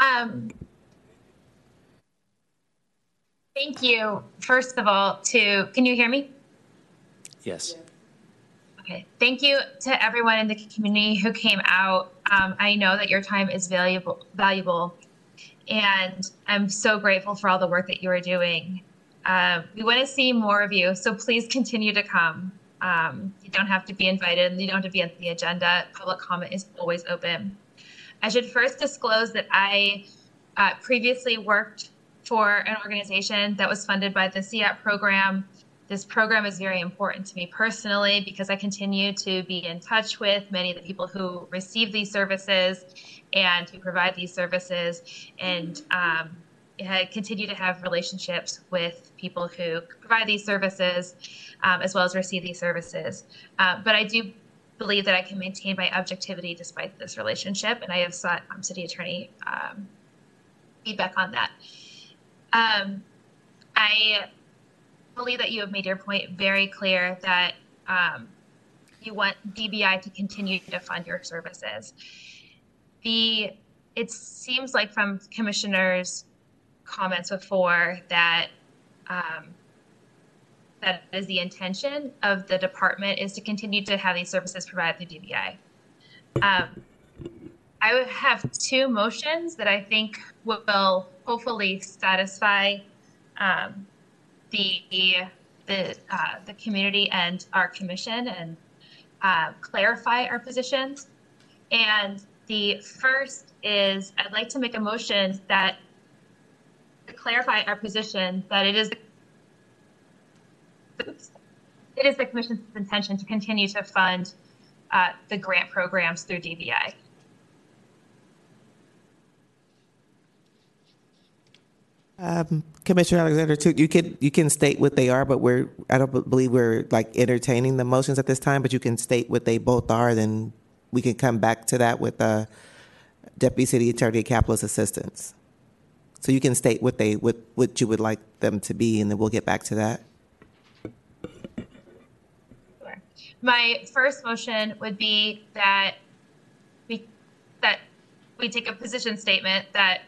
[SPEAKER 31] Um, thank you, first of all, to, can you hear me?
[SPEAKER 29] Yes.
[SPEAKER 31] Okay. Thank you to everyone in the community who came out. Um, I know that your time is valuable, valuable, and I'm so grateful for all the work that you are doing. Uh, we want to see more of you, so please continue to come. Um, you don't have to be invited. You don't have to be on the agenda. Public comment is always open. I should first disclose that I uh, previously worked for an organization that was funded by the CEAP program. This program is very important to me personally because I continue to be in touch with many of the people who receive these services and who provide these services, and um, continue to have relationships with people who provide these services um, as well as receive these services. Uh, but I do believe that I can maintain my objectivity despite this relationship, and I have sought um, city attorney um, feedback on that. Um, I believe that you have made your point very clear that um, you want DBI to continue to fund your services. The it seems like from commissioners' comments before that um, that is the intention of the department is to continue to have these services provided through DBI. Um, I would have two motions that I think will hopefully satisfy um, the the uh, the community and our commission and uh, clarify our positions. And the first is I'd like to make a motion that to clarify our position that it is it is the commission's intention to continue to fund uh, the grant programs through DBI.
[SPEAKER 1] Um, Commissioner Alexander-Tut, you can you can state what they are, but we're I don't believe we're like entertaining the motions at this time. But you can state what they both are, then we can come back to that with uh, Deputy City Attorney Capitalist Assistance. So you can state what they what what you would like them to be, and then we'll get back to that.
[SPEAKER 31] My first motion would be that we that we take a position statement that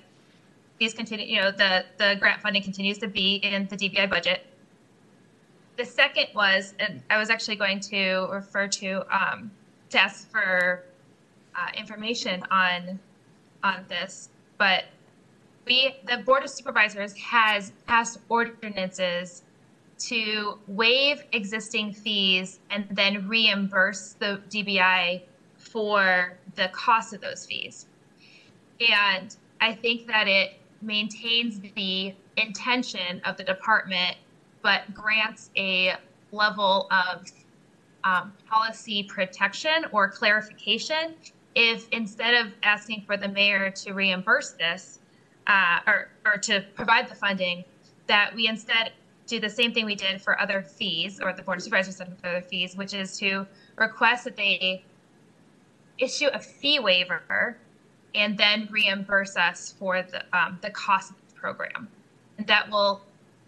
[SPEAKER 31] these continue, you know, the the grant funding continues to be in the DBI budget. The second was, and I was actually going to refer to um, to ask for uh, information on on this, but we the board of supervisors has passed ordinances to waive existing fees and then reimburse the DBI for the cost of those fees. And I think that it maintains the intention of the department, but grants a level of um, policy protection or clarification if instead of asking for the mayor to reimburse this uh, or, or to provide the funding, that we instead do the same thing we did for other fees, or the board of supervisors did for other fees, which is to request that they issue a fee waiver and then reimburse us for the um, the cost of the program, and that will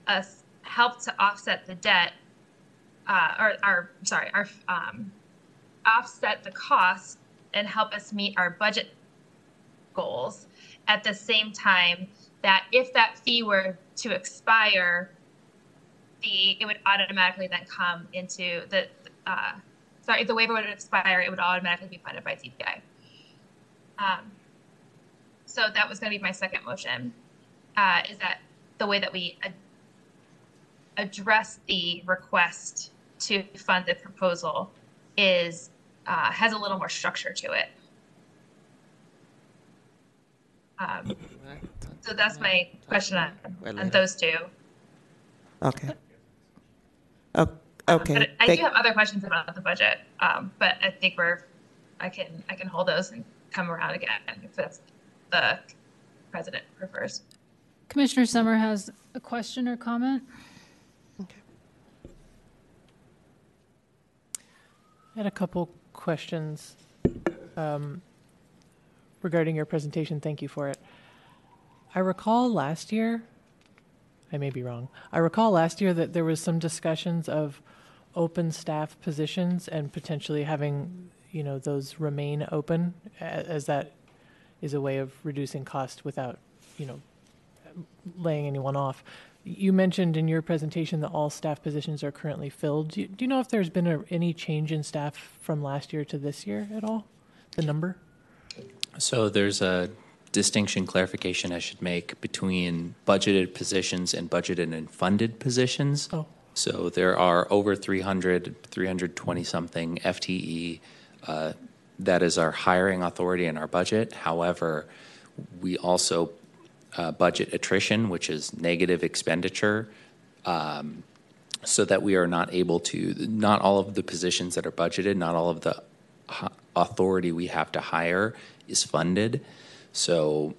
[SPEAKER 31] uh, help to offset the debt, uh, or our sorry, our um, offset the cost and help us meet our budget goals. At the same time, that if that fee were to expire, the it would automatically then come into the uh, sorry, if the waiver would expire, it would automatically be funded by DBI. Um, so that was going to be my second motion. Uh, is that the way that we ad- address the request to fund the proposal is uh, has a little more structure to it. Um, so that's my question on, on those two.
[SPEAKER 1] Okay. Oh, okay.
[SPEAKER 31] But I
[SPEAKER 1] Thank-
[SPEAKER 31] do have other questions about the budget, um, but I think we're, I can, I can hold those and come around again if that's the president prefers.
[SPEAKER 27] Commissioner Summer has a question or comment? Okay.
[SPEAKER 32] I had a couple questions um, regarding your presentation. Thank you for it. I recall last year, I may be wrong, I recall last year that there was some discussions of open staff positions and potentially having, you know, those remain open as that is a way of reducing cost without, you know, laying anyone off. You mentioned in your presentation that all staff positions are currently filled. Do you, do you know if there's been a, any change in staff from last year to this year at all? The number?
[SPEAKER 3] So there's a distinction clarification I should make between budgeted positions and budgeted and funded positions.
[SPEAKER 32] Oh.
[SPEAKER 3] So there are over 300, 320 something FTE. Uh, that is our hiring authority in our budget. However, we also uh, budget attrition, which is negative expenditure, um, so that we are not able to, not all of the positions that are budgeted, not all of the authority we have to hire is funded. So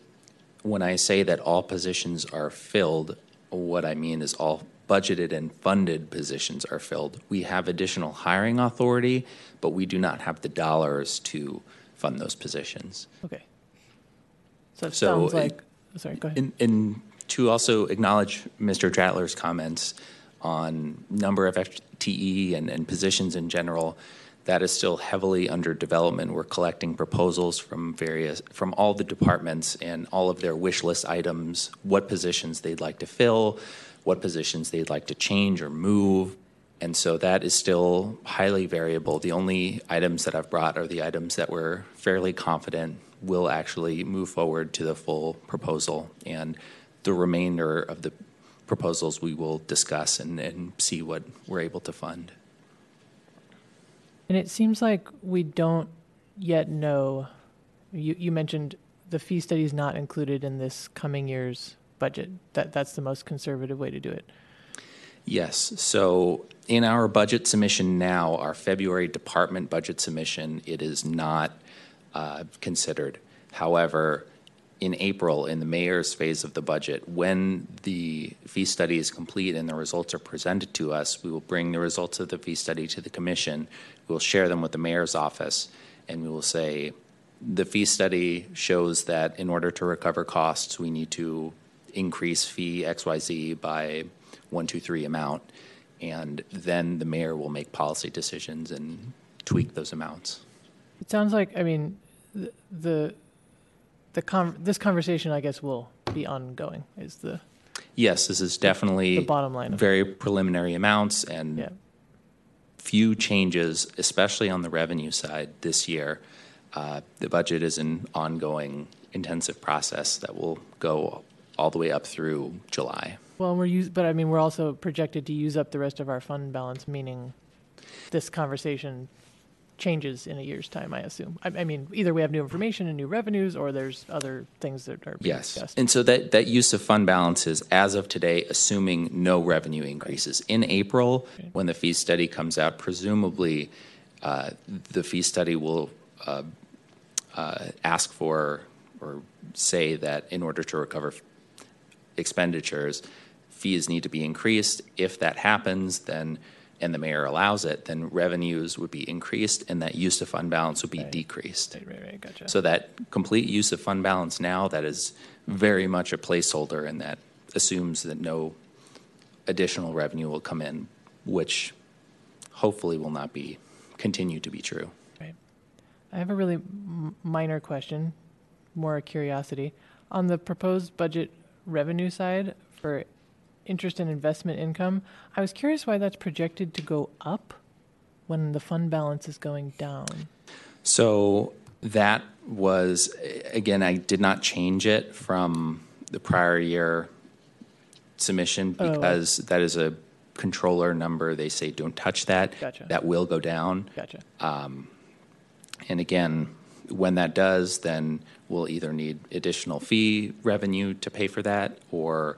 [SPEAKER 3] when I say that all positions are filled, what I mean is all budgeted and funded positions are filled. We have additional hiring authority, but we do not have the dollars to fund those positions.
[SPEAKER 32] Okay. So it
[SPEAKER 3] So
[SPEAKER 32] sounds
[SPEAKER 3] it-
[SPEAKER 32] like, oh, sorry, go ahead.
[SPEAKER 3] And, and to also acknowledge Mr. Dratler's comments on number of FTE and, and positions in general, that is still heavily under development. We're collecting proposals from various, from all the departments and all of their wish list items, what positions they'd like to fill, what positions they'd like to change or move. And so that is still highly variable. The only items that I've brought are the items that we're fairly confident will actually move forward to the full proposal. And the remainder of the proposals we will discuss and, and see what we're able to fund.
[SPEAKER 32] And it seems like we don't yet know. You, you mentioned the fee study is not included in this coming year's budget. That that's the most conservative way to do it.
[SPEAKER 3] Yes. So in our budget submission now, our February department budget submission, it is not uh, considered. However, in April, in the mayor's phase of the budget, when the fee study is complete and the results are presented to us, we will bring the results of the fee study to the commission. We will share them with the mayor's office, and we will say, the fee study shows that in order to recover costs, we need to increase fee XYZ by one, two, three amount. And then the mayor will make policy decisions and tweak those amounts.
[SPEAKER 32] It sounds like I mean the the, the con- this conversation I guess will be ongoing. Is the
[SPEAKER 3] Yes, this is definitely
[SPEAKER 32] The bottom line
[SPEAKER 3] very preliminary amounts and
[SPEAKER 32] Yeah.
[SPEAKER 3] Few changes, especially on the revenue side this year. Uh, the budget is an ongoing intensive process that will go all the way up through July.
[SPEAKER 32] well we're use, but I mean we're also projected to use up the rest of our fund balance, meaning this conversation changes in a year's time, I assume. I, I mean, either we have new information and new revenues, or there's other things that are being
[SPEAKER 3] Yes.
[SPEAKER 32] discussed.
[SPEAKER 3] And so that, that use of fund balances as of today, assuming no revenue increases. In April, when the fee study comes out, presumably uh, the fee study will uh, uh, ask for or say that in order to recover expenditures, fees need to be increased. If that happens, then, and the mayor allows it, then revenues would be increased and that use of fund balance would be decreased.
[SPEAKER 32] Right, right, right, gotcha.
[SPEAKER 3] So that complete use of fund balance now, that is very much a placeholder and that assumes that no additional revenue will come in, which hopefully will not be, continue to be true. Right.
[SPEAKER 32] I have a really m- minor question, more a curiosity. On the proposed budget revenue side for interest and investment income, I was curious why that's projected to go up when the fund balance is going down.
[SPEAKER 3] So that was, again, I did not change it from the prior year submission
[SPEAKER 32] Oh.
[SPEAKER 3] because that is a controller number. They say don't touch that.
[SPEAKER 32] Gotcha.
[SPEAKER 3] That will go down.
[SPEAKER 32] Gotcha.
[SPEAKER 3] Um, and again, when that does, then we'll either need additional fee revenue to pay for that or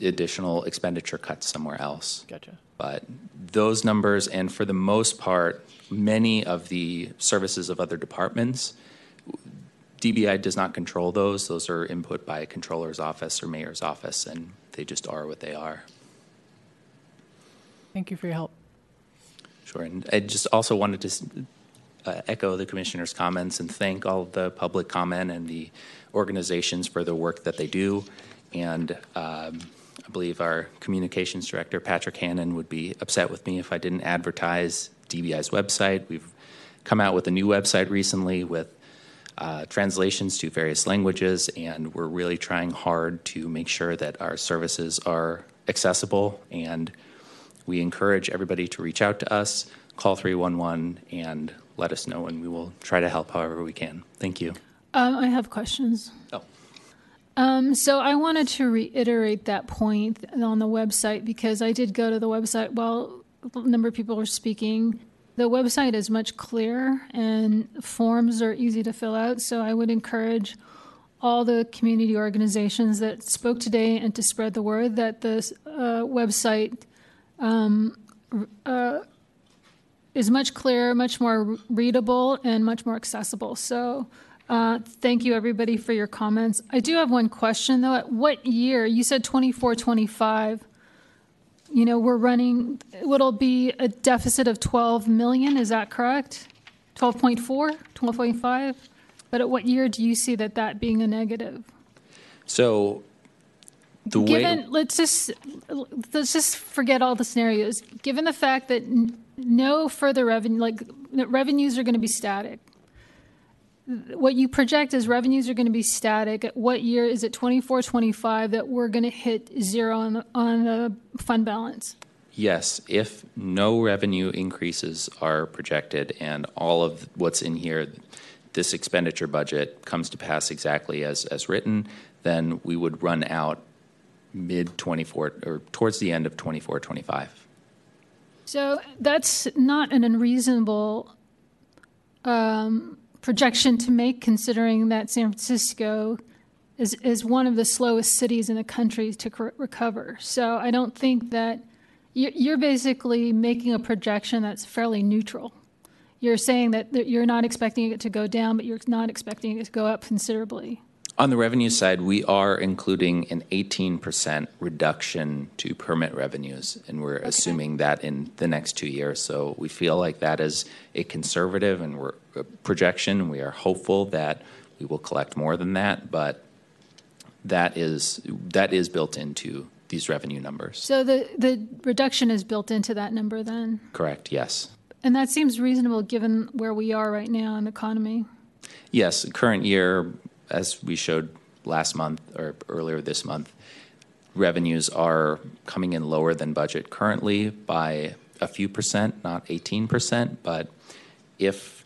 [SPEAKER 3] additional expenditure cuts somewhere else.
[SPEAKER 32] Gotcha.
[SPEAKER 3] But those numbers, and for the most part, many of the services of other departments, DBI does not control those. Those are input by a controller's office or mayor's office, and they just are what they are.
[SPEAKER 32] Thank you for your help.
[SPEAKER 3] Sure. And I just also wanted to uh, echo the commissioner's comments and thank all the public comment and the organizations for the work that they do. And um, I believe our communications director, Patrick Hannon, would be upset with me if I didn't advertise DBI's website. We've come out with a new website recently with uh, translations to various languages, and we're really trying hard to make sure that our services are accessible. And we encourage everybody to reach out to us, call 311, and let us know, and we will try to help however we can. Thank you.
[SPEAKER 27] Um, I have questions.
[SPEAKER 3] Oh.
[SPEAKER 27] Um, so I wanted to reiterate that point on the website because I did go to the website while a number of people were speaking. The website is much clearer and forms are easy to fill out. So I would encourage all the community organizations that spoke today and to spread the word that the uh, website um, uh, is much clearer, much more readable, and much more accessible. So, uh, thank you everybody for your comments. I do have one question though. At what year? You said 24, 25. You know, we're running, it'll be a deficit of 12 million, is that correct? 12.4, 12.5? But at what year do you see that that being a negative?
[SPEAKER 3] So, the way.
[SPEAKER 27] Given, let's just let's just forget all the scenarios. Given the fact that n- no further revenue, like revenues are going to be static. What you project is revenues are going to be static. At what year is it 24, 25 that we're going to hit zero on the, on the fund balance?
[SPEAKER 3] Yes, if no revenue increases are projected and all of what's in here, this expenditure budget comes to pass exactly as, as written, then we would run out mid 24 or towards the end of 24, 25.
[SPEAKER 27] So that's not an unreasonable um, projection to make, considering that San Francisco is, is one of the slowest cities in the country to cor- recover. So I don't think that you- you're basically making a projection that's fairly neutral. You're saying that you're not expecting it to go down, but you're not expecting it to go up considerably.
[SPEAKER 3] On the revenue side, we are including an 18% reduction to permit revenues, and we're assuming that in the next two years. So we feel like that is a conservative and we're a projection. We are hopeful that we will collect more than that, but that is that is built into these revenue numbers.
[SPEAKER 27] So the, the reduction is built into that number then?
[SPEAKER 3] Correct. Yes.
[SPEAKER 27] And that seems reasonable given where we are right now in the economy.
[SPEAKER 3] Yes, current year, as we showed last month or earlier this month, revenues are coming in lower than budget currently by a few percent, not 18%, but if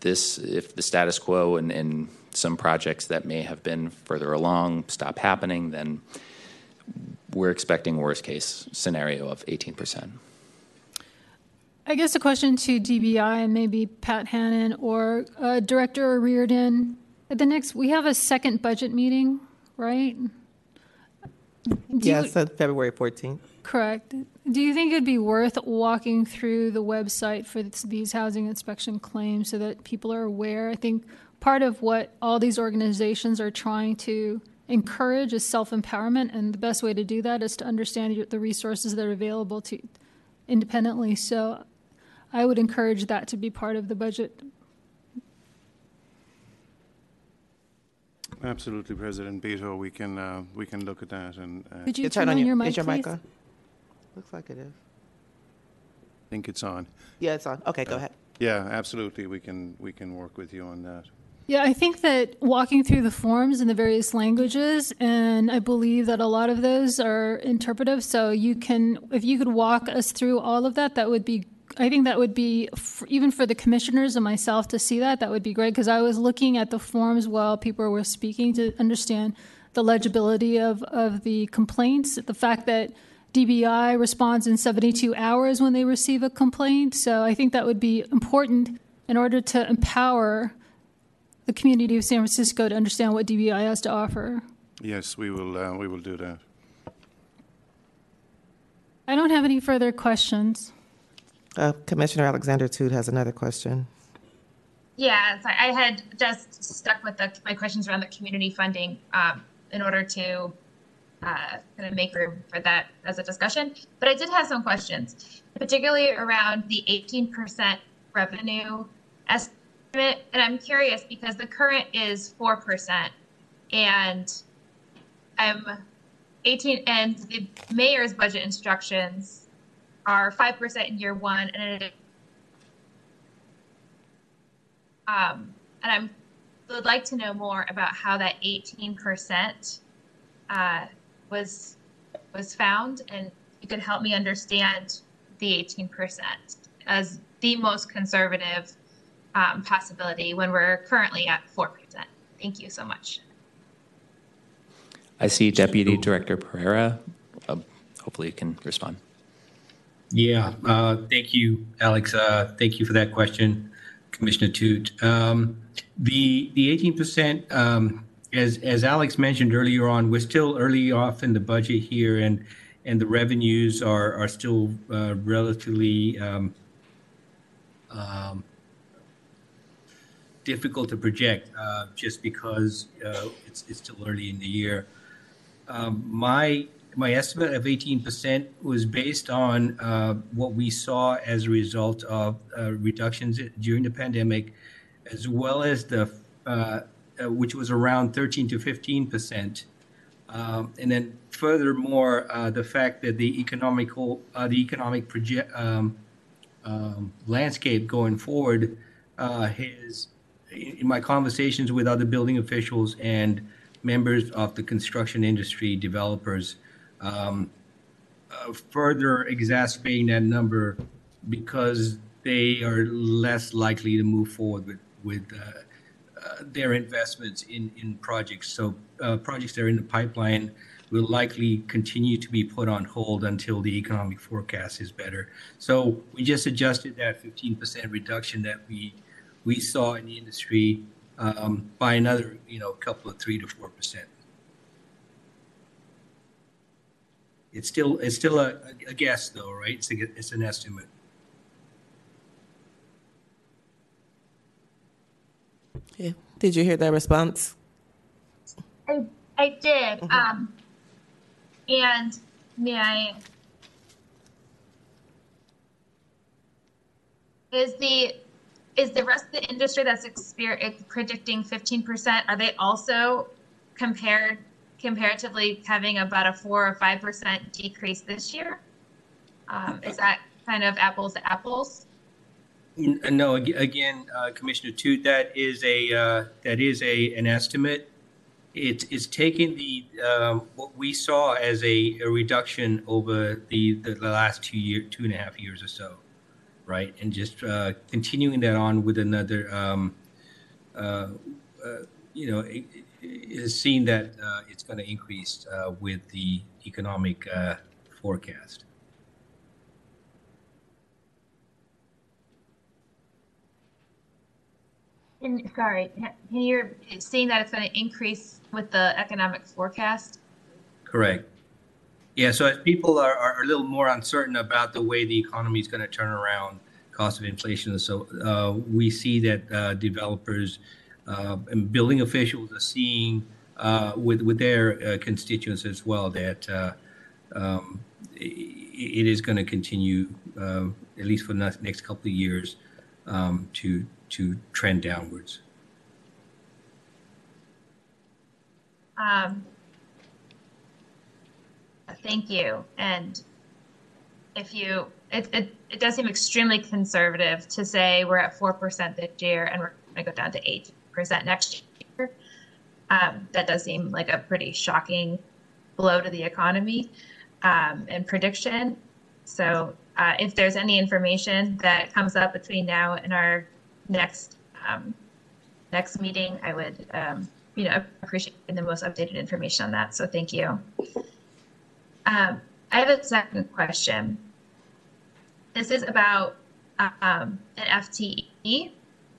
[SPEAKER 3] this, if the status quo and, and some projects that may have been further along stop happening, then we're expecting worst case scenario of 18%.
[SPEAKER 27] I guess a question to DBI and maybe Pat Hannon or uh, Director Reardon. At the next, we have a second budget meeting, right? Do you-
[SPEAKER 1] Yes, on February 14th.
[SPEAKER 27] Correct. Do you think it'd be worth walking through the website for this- these housing inspection claims so that people are aware? I think part of what all these organizations are trying to encourage is self-empowerment, and the best way to do that is to understand your- the resources that are available to independently. So I would encourage that to be part of the budget.
[SPEAKER 33] Absolutely, President Bito. We can, uh, we can look at that and. uh,
[SPEAKER 27] Could you turn on your mic,
[SPEAKER 1] Is your mic
[SPEAKER 27] please?
[SPEAKER 1] on? Looks like it is.
[SPEAKER 33] I think it's on.
[SPEAKER 1] Yeah, it's on. Okay, go ahead.
[SPEAKER 33] Yeah, absolutely. We can, we can work with you on that.
[SPEAKER 27] Yeah, I think that walking through the forms in the various languages, and I believe that a lot of those are interpretive. So you can, if you could walk us through all of that, that would be. I think that would be even for the commissioners and myself to see that. That would be great because I was looking at the forms while people were speaking to understand the legibility of of the complaints. The fact that DBI responds in 72 hours when they receive a complaint. So I think that would be important in order to empower the community of San Francisco to understand what DBI has to offer.
[SPEAKER 33] Yes, we will, uh, we will do that.
[SPEAKER 27] I don't have any further questions.
[SPEAKER 1] Uh, Commissioner Alexander-Tut has another question.
[SPEAKER 31] Yeah, so I had just stuck with the, my questions around the community funding um, in order to uh, kind of make room for that as a discussion. But I did have some questions, particularly around the 18% revenue estimate. And I'm curious because the current is 4%, and I'm 18, and the mayor's budget instructions are 5% in year one and it Um, and I'm would like to know more about how that 18% uh, was was found, and you could help me understand the 18% as the most conservative um, possibility when we're currently at 4%. Thank you so much.
[SPEAKER 29] I see Deputy Director Pereira. Uh, hopefully, you can respond.
[SPEAKER 34] Yeah, uh, thank you, Alex. Uh, thank you for that question, Commissioner Tut. Um, the the eighteen percent, um, as as Alex mentioned earlier on, we're still early off in the budget here, and and the revenues are are still uh, relatively um, um, difficult to project, uh, just because uh, it's it's still early in the year. Um, my my estimate of 18% was based on uh, what we saw as a result of uh, reductions during the pandemic, as well as the uh, uh, which was around 13 to 15%. Um, and then furthermore, uh, the fact that the economical uh, the economic project um, um, landscape going forward has, in my conversations with other building officials and members of the construction industry, developers, um, uh, further exacerbating that number because they are less likely to move forward with, with uh, uh, their investments in, in projects. So uh, projects that are in the pipeline will likely continue to be put on hold until the economic forecast is better. So we just adjusted that 15% reduction that we we saw in the industry um, by another, you know, couple of three to four percent. It's still it's still a, a guess though, right? It's a, it's an estimate.
[SPEAKER 1] Yeah. Did you hear that response?
[SPEAKER 31] I, I did. Um, and may I? Is the is the rest of the industry that's exper- predicting 15%? Are they also compared comparatively having about a four or five percent decrease this year? Um, is that kind of apples to apples?
[SPEAKER 34] No, again, uh, Commissioner Tut, that is a uh, that is a an estimate. It's taking the um, what we saw as a, a reduction over the, the the last two year two and a half years or so, right, and just uh, continuing that on with another. Um, uh, uh, you know, has seen that uh, it's going to increase uh, with the economic uh, forecast.
[SPEAKER 31] And, sorry, you're seeing that it's going to increase with the economic forecast?
[SPEAKER 34] Correct. Yeah, so as people are, are a little more uncertain about the way the economy is going to turn around, cost of inflation, so uh, we see that uh, developers and building officials are seeing uh, with with their uh, constituents as well that uh, um, it is going to continue at least for the next couple of years um, to to trend downwards.
[SPEAKER 31] Um, thank you. And if you, it, it, it does seem extremely conservative to say we're at 4% this year and we're going to go down to 8% next year. Um, that does seem like a pretty shocking blow to the economy um, and prediction. So, uh, if there's any information that comes up between now and our next um, next meeting, I would um, you know appreciate the most updated information on that. So, thank you. Um, I have a second question. This is about um, an FTE.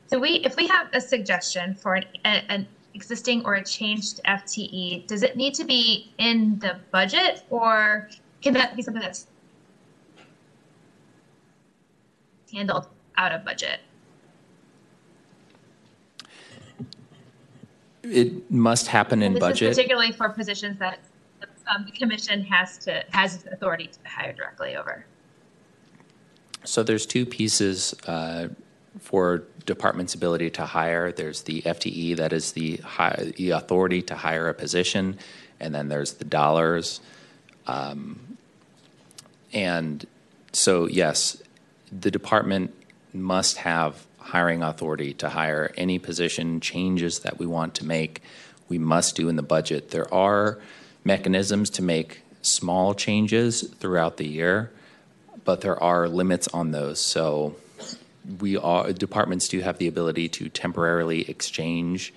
[SPEAKER 31] So, we if we have a suggestion for an, an existing or a changed FTE, does it need to be in the budget or can that be something that's handled out of budget?
[SPEAKER 3] It must happen in budget.
[SPEAKER 31] particularly for positions that um, the commission has to has authority to hire directly over.
[SPEAKER 3] So there's two pieces uh, for department's ability to hire. There's the FTE, that is the, high, the authority to hire a position, and then there's the dollars. Um, and so, yes, the department must have hiring authority to hire any position changes that we want to make. We must do in the budget. There are mechanisms to make small changes throughout the year, but there are limits on those. So we are departments do have the ability to temporarily exchange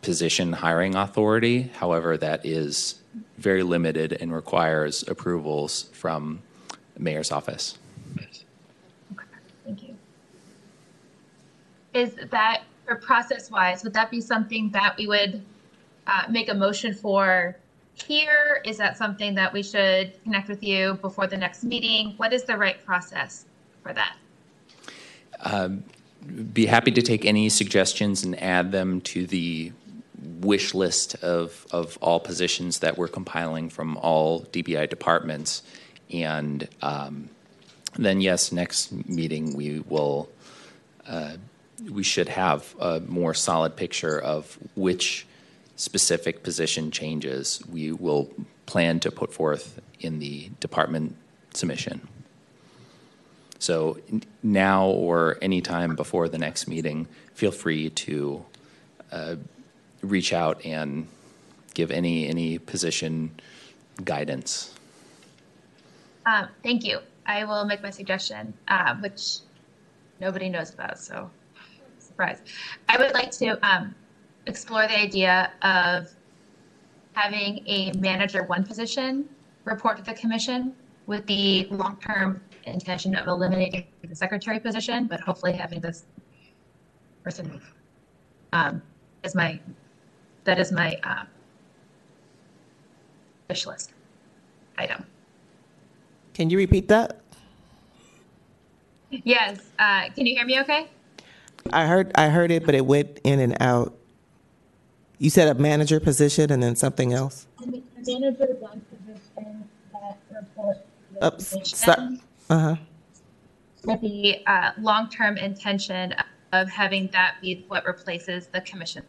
[SPEAKER 3] position hiring authority. However, that is very limited and requires approvals from mayor's office.
[SPEAKER 31] Okay, Thank you. Is that, or process-wise, would that be something that we would uh, make a motion for here? Is that something that we should connect with you before the next meeting? What is the right process for that?
[SPEAKER 3] Um, be happy to take any suggestions and add them to the wish list of, of all positions that we're compiling from all DBI departments. And um, then, yes, next meeting we will, uh, we should have a more solid picture of which specific position changes we will plan to put forth in the department submission. So now or anytime before the next meeting, feel free to uh, reach out and give any any position guidance.
[SPEAKER 31] Um, thank you. I will make my suggestion, uh, which nobody knows about, so surprise. I would like to um, explore the idea of having a manager one position report to the commission with the long-term intention of eliminating the secretary position, but hopefully having this person um, is my that is my um, wish list item.
[SPEAKER 1] Can you repeat that?
[SPEAKER 31] Yes. Uh, can you hear me? Okay.
[SPEAKER 1] I heard I heard it, but it went in and out. You said a manager position and then something else.
[SPEAKER 31] Manager one position that report.
[SPEAKER 1] Oops, uh huh.
[SPEAKER 31] With the uh, long-term intention of having that be what replaces the commission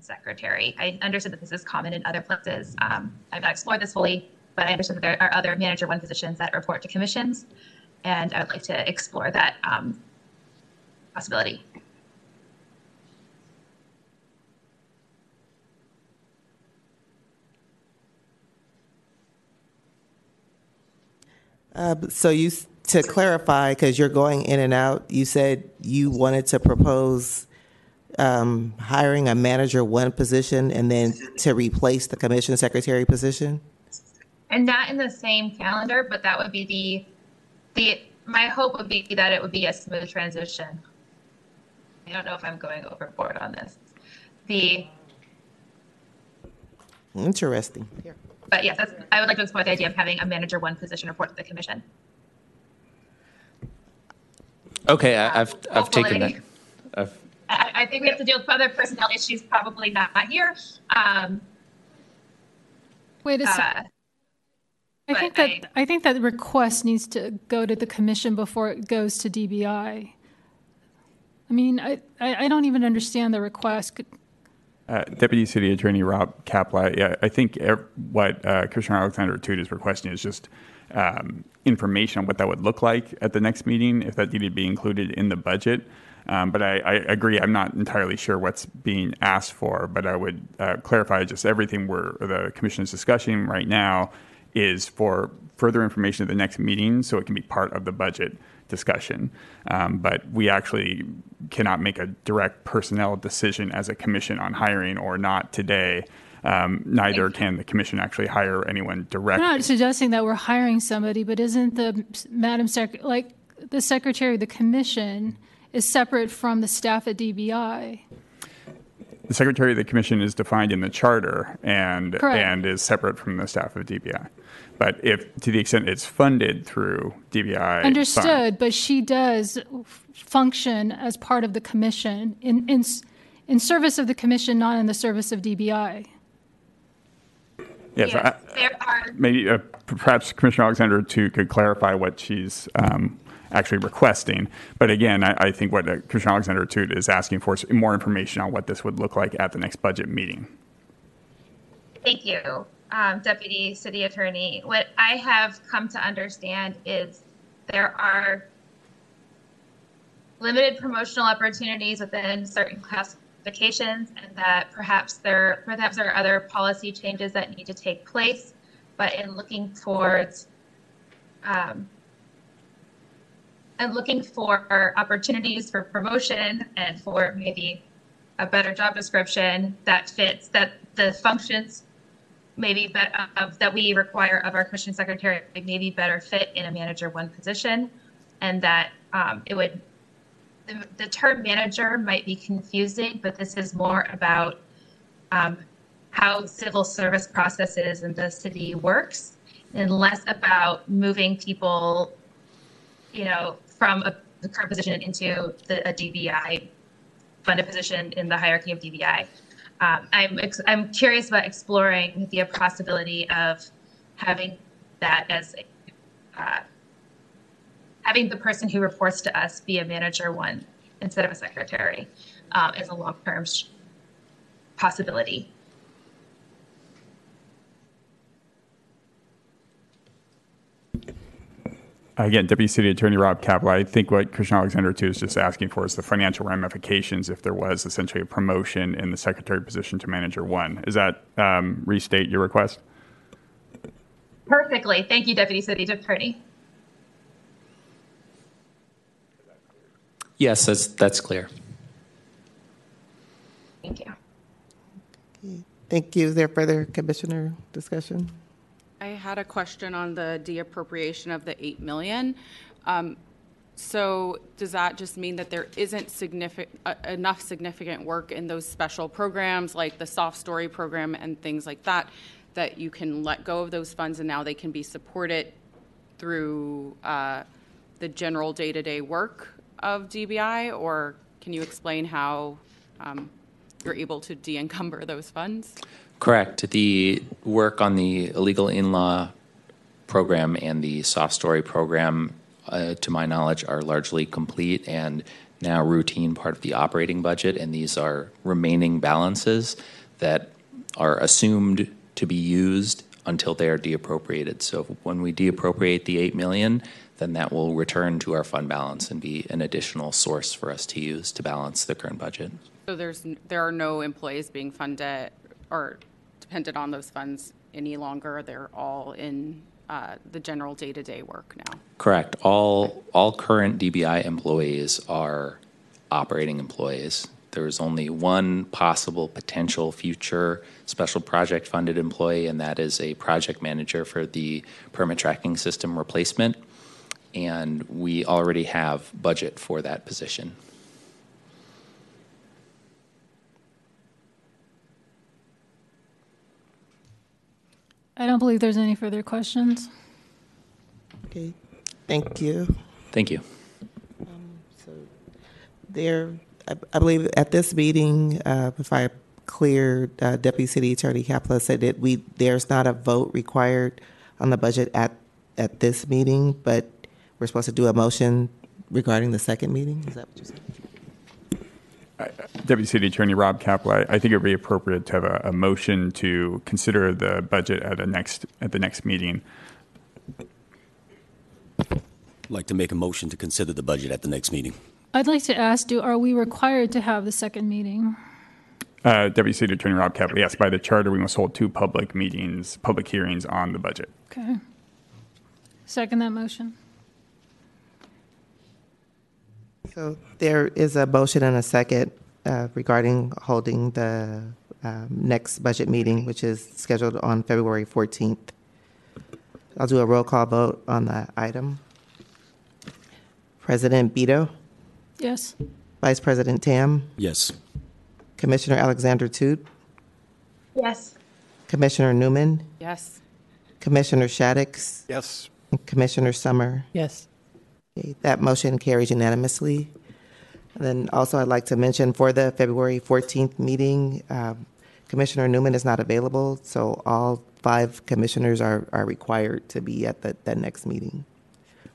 [SPEAKER 31] secretary. I understood that this is common in other places. Um, I've not explored this fully, but I understand that there are other manager one positions that report to commissions, and I would like to explore that um, possibility.
[SPEAKER 1] Uh, so you, to clarify, because you're going in and out, you said you wanted to propose um, hiring a manager one position and then to replace the commission secretary position?
[SPEAKER 31] And not in the same calendar, but that would be the the my hope would be that it would be a smooth transition. I don't know if I'm going overboard on this. The
[SPEAKER 1] Interesting. Here.
[SPEAKER 31] But yes, that's, I would like to explore the idea of having a manager one position report to the commission.
[SPEAKER 3] Okay, I, I've I've taken that. I've,
[SPEAKER 31] I, I think we have to deal with other personnel issues, probably not here. Um,
[SPEAKER 27] Wait a
[SPEAKER 31] uh,
[SPEAKER 27] second. I think that I, think that request needs to go to the commission before it goes to DBI. I mean, I, I, I don't even understand the request. Could-
[SPEAKER 35] Uh, Deputy City Attorney Rob Kaplan, yeah, I think ev- what uh, Commissioner Alexander-Tut is requesting is just um, information on what that would look like at the next meeting, if that needed to be included in the budget. Um, but I, I agree, I'm not entirely sure what's being asked for, but I would uh, clarify just everything we're, the commission is discussing right now is for further information at the next meeting so it can be part of the budget discussion. Um, but we actually cannot make a direct personnel decision as a commission on hiring or not today. Um, neither can the commission actually hire anyone directly.
[SPEAKER 27] I'm not suggesting that we're hiring somebody, but isn't the Madam Sec, like, the Secretary of the Commission is separate from the staff at DBI?
[SPEAKER 35] The secretary of the commission is defined in the charter and
[SPEAKER 27] Correct.
[SPEAKER 35] and is separate from the staff of DBI. But if to the extent it's funded through DBI, fund-
[SPEAKER 27] Understood, but she does f- function as part of the commission in, in, in service of the commission, not in the service of DBI.
[SPEAKER 35] Yes, I-
[SPEAKER 31] there are
[SPEAKER 35] maybe uh, perhaps Commissioner Alexander-Tut could clarify what she's um, actually requesting. But again, I, I think what uh, Commissioner Alexander-Tut is asking for is more information on what this would look like at the next budget meeting.
[SPEAKER 31] Thank you, um, Deputy City Attorney. What I have come to understand is there are limited promotional opportunities within certain classifications, and that perhaps there perhaps there are other policy changes that need to take place. But in looking towards um, and looking for opportunities for promotion and for maybe a better job description that fits that the functions maybe bet, of, that we require of our commission secretary maybe better fit in a manager one position and that um, it would the, the term manager might be confusing but this is more about um, how civil service processes in the city works and less about moving people you know from a the current position into the, a dbi funded position in the hierarchy of dbi um, I'm ex- I'm curious about exploring the possibility of having that as uh, having the person who reports to us be a manager one instead of a secretary um, as a long term sh- possibility.
[SPEAKER 35] Again, Deputy City Attorney Rob Kaplan, I think what Commissioner Alexander-Tut is just asking for is the financial ramifications if there was essentially a promotion in the secretary position to manager one. Is that um, restate your request?
[SPEAKER 31] Perfectly. Thank you, Deputy City Attorney.
[SPEAKER 3] yes, that's that's clear.
[SPEAKER 31] Thank you.
[SPEAKER 1] Thank you. Is there further commissioner discussion?
[SPEAKER 28] I had a question on the deappropriation of the 8 million. Um, So does that just mean that there isn't significant, enough significant work in those special programs, like the soft story program and things like that, that you can let go of those funds and now they can be supported through uh, the general day-to-day work of DBI? Or can you explain how um, you're able to de-encumber those funds?
[SPEAKER 3] Correct. The work on the illegal in-law program and the soft story program, uh, to my knowledge, are largely complete and now routine part of the operating budget. And these are remaining balances that are assumed to be used until they are deappropriated. So when we deappropriate the 8 million, then that will return to our fund balance and be an additional source for us to use to balance the current budget.
[SPEAKER 28] So there's, there are no employees being funded or dependent on those funds any longer? They're all in uh, the general day-to-day work now?
[SPEAKER 3] Correct. All, all current DBI employees are operating employees. There is only one possible potential future special project funded employee, and that is a project manager for the permit tracking system replacement.
[SPEAKER 29] and we already have budget for that position.
[SPEAKER 27] I don't believe there's any further questions.
[SPEAKER 1] Okay, thank you.
[SPEAKER 29] Thank you.
[SPEAKER 1] Um, so there, I I believe at this meeting, uh, if I cleared, uh, Deputy City Attorney Kaplan said that we, there's not a vote required on the budget at, at this meeting, but we're supposed to do a motion regarding the second meeting? Is that what you're saying?
[SPEAKER 35] Deputy City Attorney Rob Kaplan, I I think it would be appropriate to have a, a motion to consider the budget at a next, at the next meeting.
[SPEAKER 36] I'd like to make a motion to consider the budget at the next meeting.
[SPEAKER 27] I'd like to ask, do, are we required to have the second meeting?
[SPEAKER 35] Uh, Deputy City Attorney Rob Kaplan, yes, by the charter, we must hold two public meetings, public hearings on the budget.
[SPEAKER 27] Okay. Second that motion.
[SPEAKER 1] So there is a motion and a second uh, regarding holding the um, next budget meeting, which is scheduled on February 14th. I'll do a roll call vote on the item. President Bito,
[SPEAKER 27] Yes.
[SPEAKER 1] Vice President Tam,
[SPEAKER 36] Yes.
[SPEAKER 1] Commissioner Alexander-Tut,
[SPEAKER 31] Yes.
[SPEAKER 1] Commissioner Neumann,
[SPEAKER 28] Yes.
[SPEAKER 1] Commissioner Shaddix,
[SPEAKER 30] Yes.
[SPEAKER 1] and Commissioner Summer.
[SPEAKER 32] Yes.
[SPEAKER 1] Okay, That motion carries unanimously. And then also, I'd like to mention for the February 14th meeting, um, Commissioner Neumann is not available, so all five commissioners are, are required to be at the, that next meeting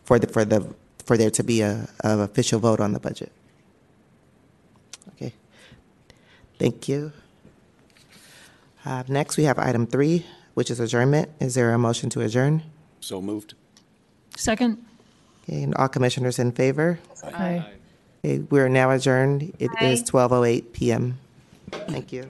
[SPEAKER 1] for the, for the, for there to be a, a official vote on the budget. Okay. Thank you. Uh, Next, we have item three, which is adjournment. Is there a motion to adjourn?
[SPEAKER 36] So moved.
[SPEAKER 27] Second.
[SPEAKER 1] Okay, and all commissioners in favor?
[SPEAKER 27] Aye.
[SPEAKER 1] Okay, we're now adjourned. It is
[SPEAKER 31] Aye.
[SPEAKER 1] 12:08 PM. Thank you.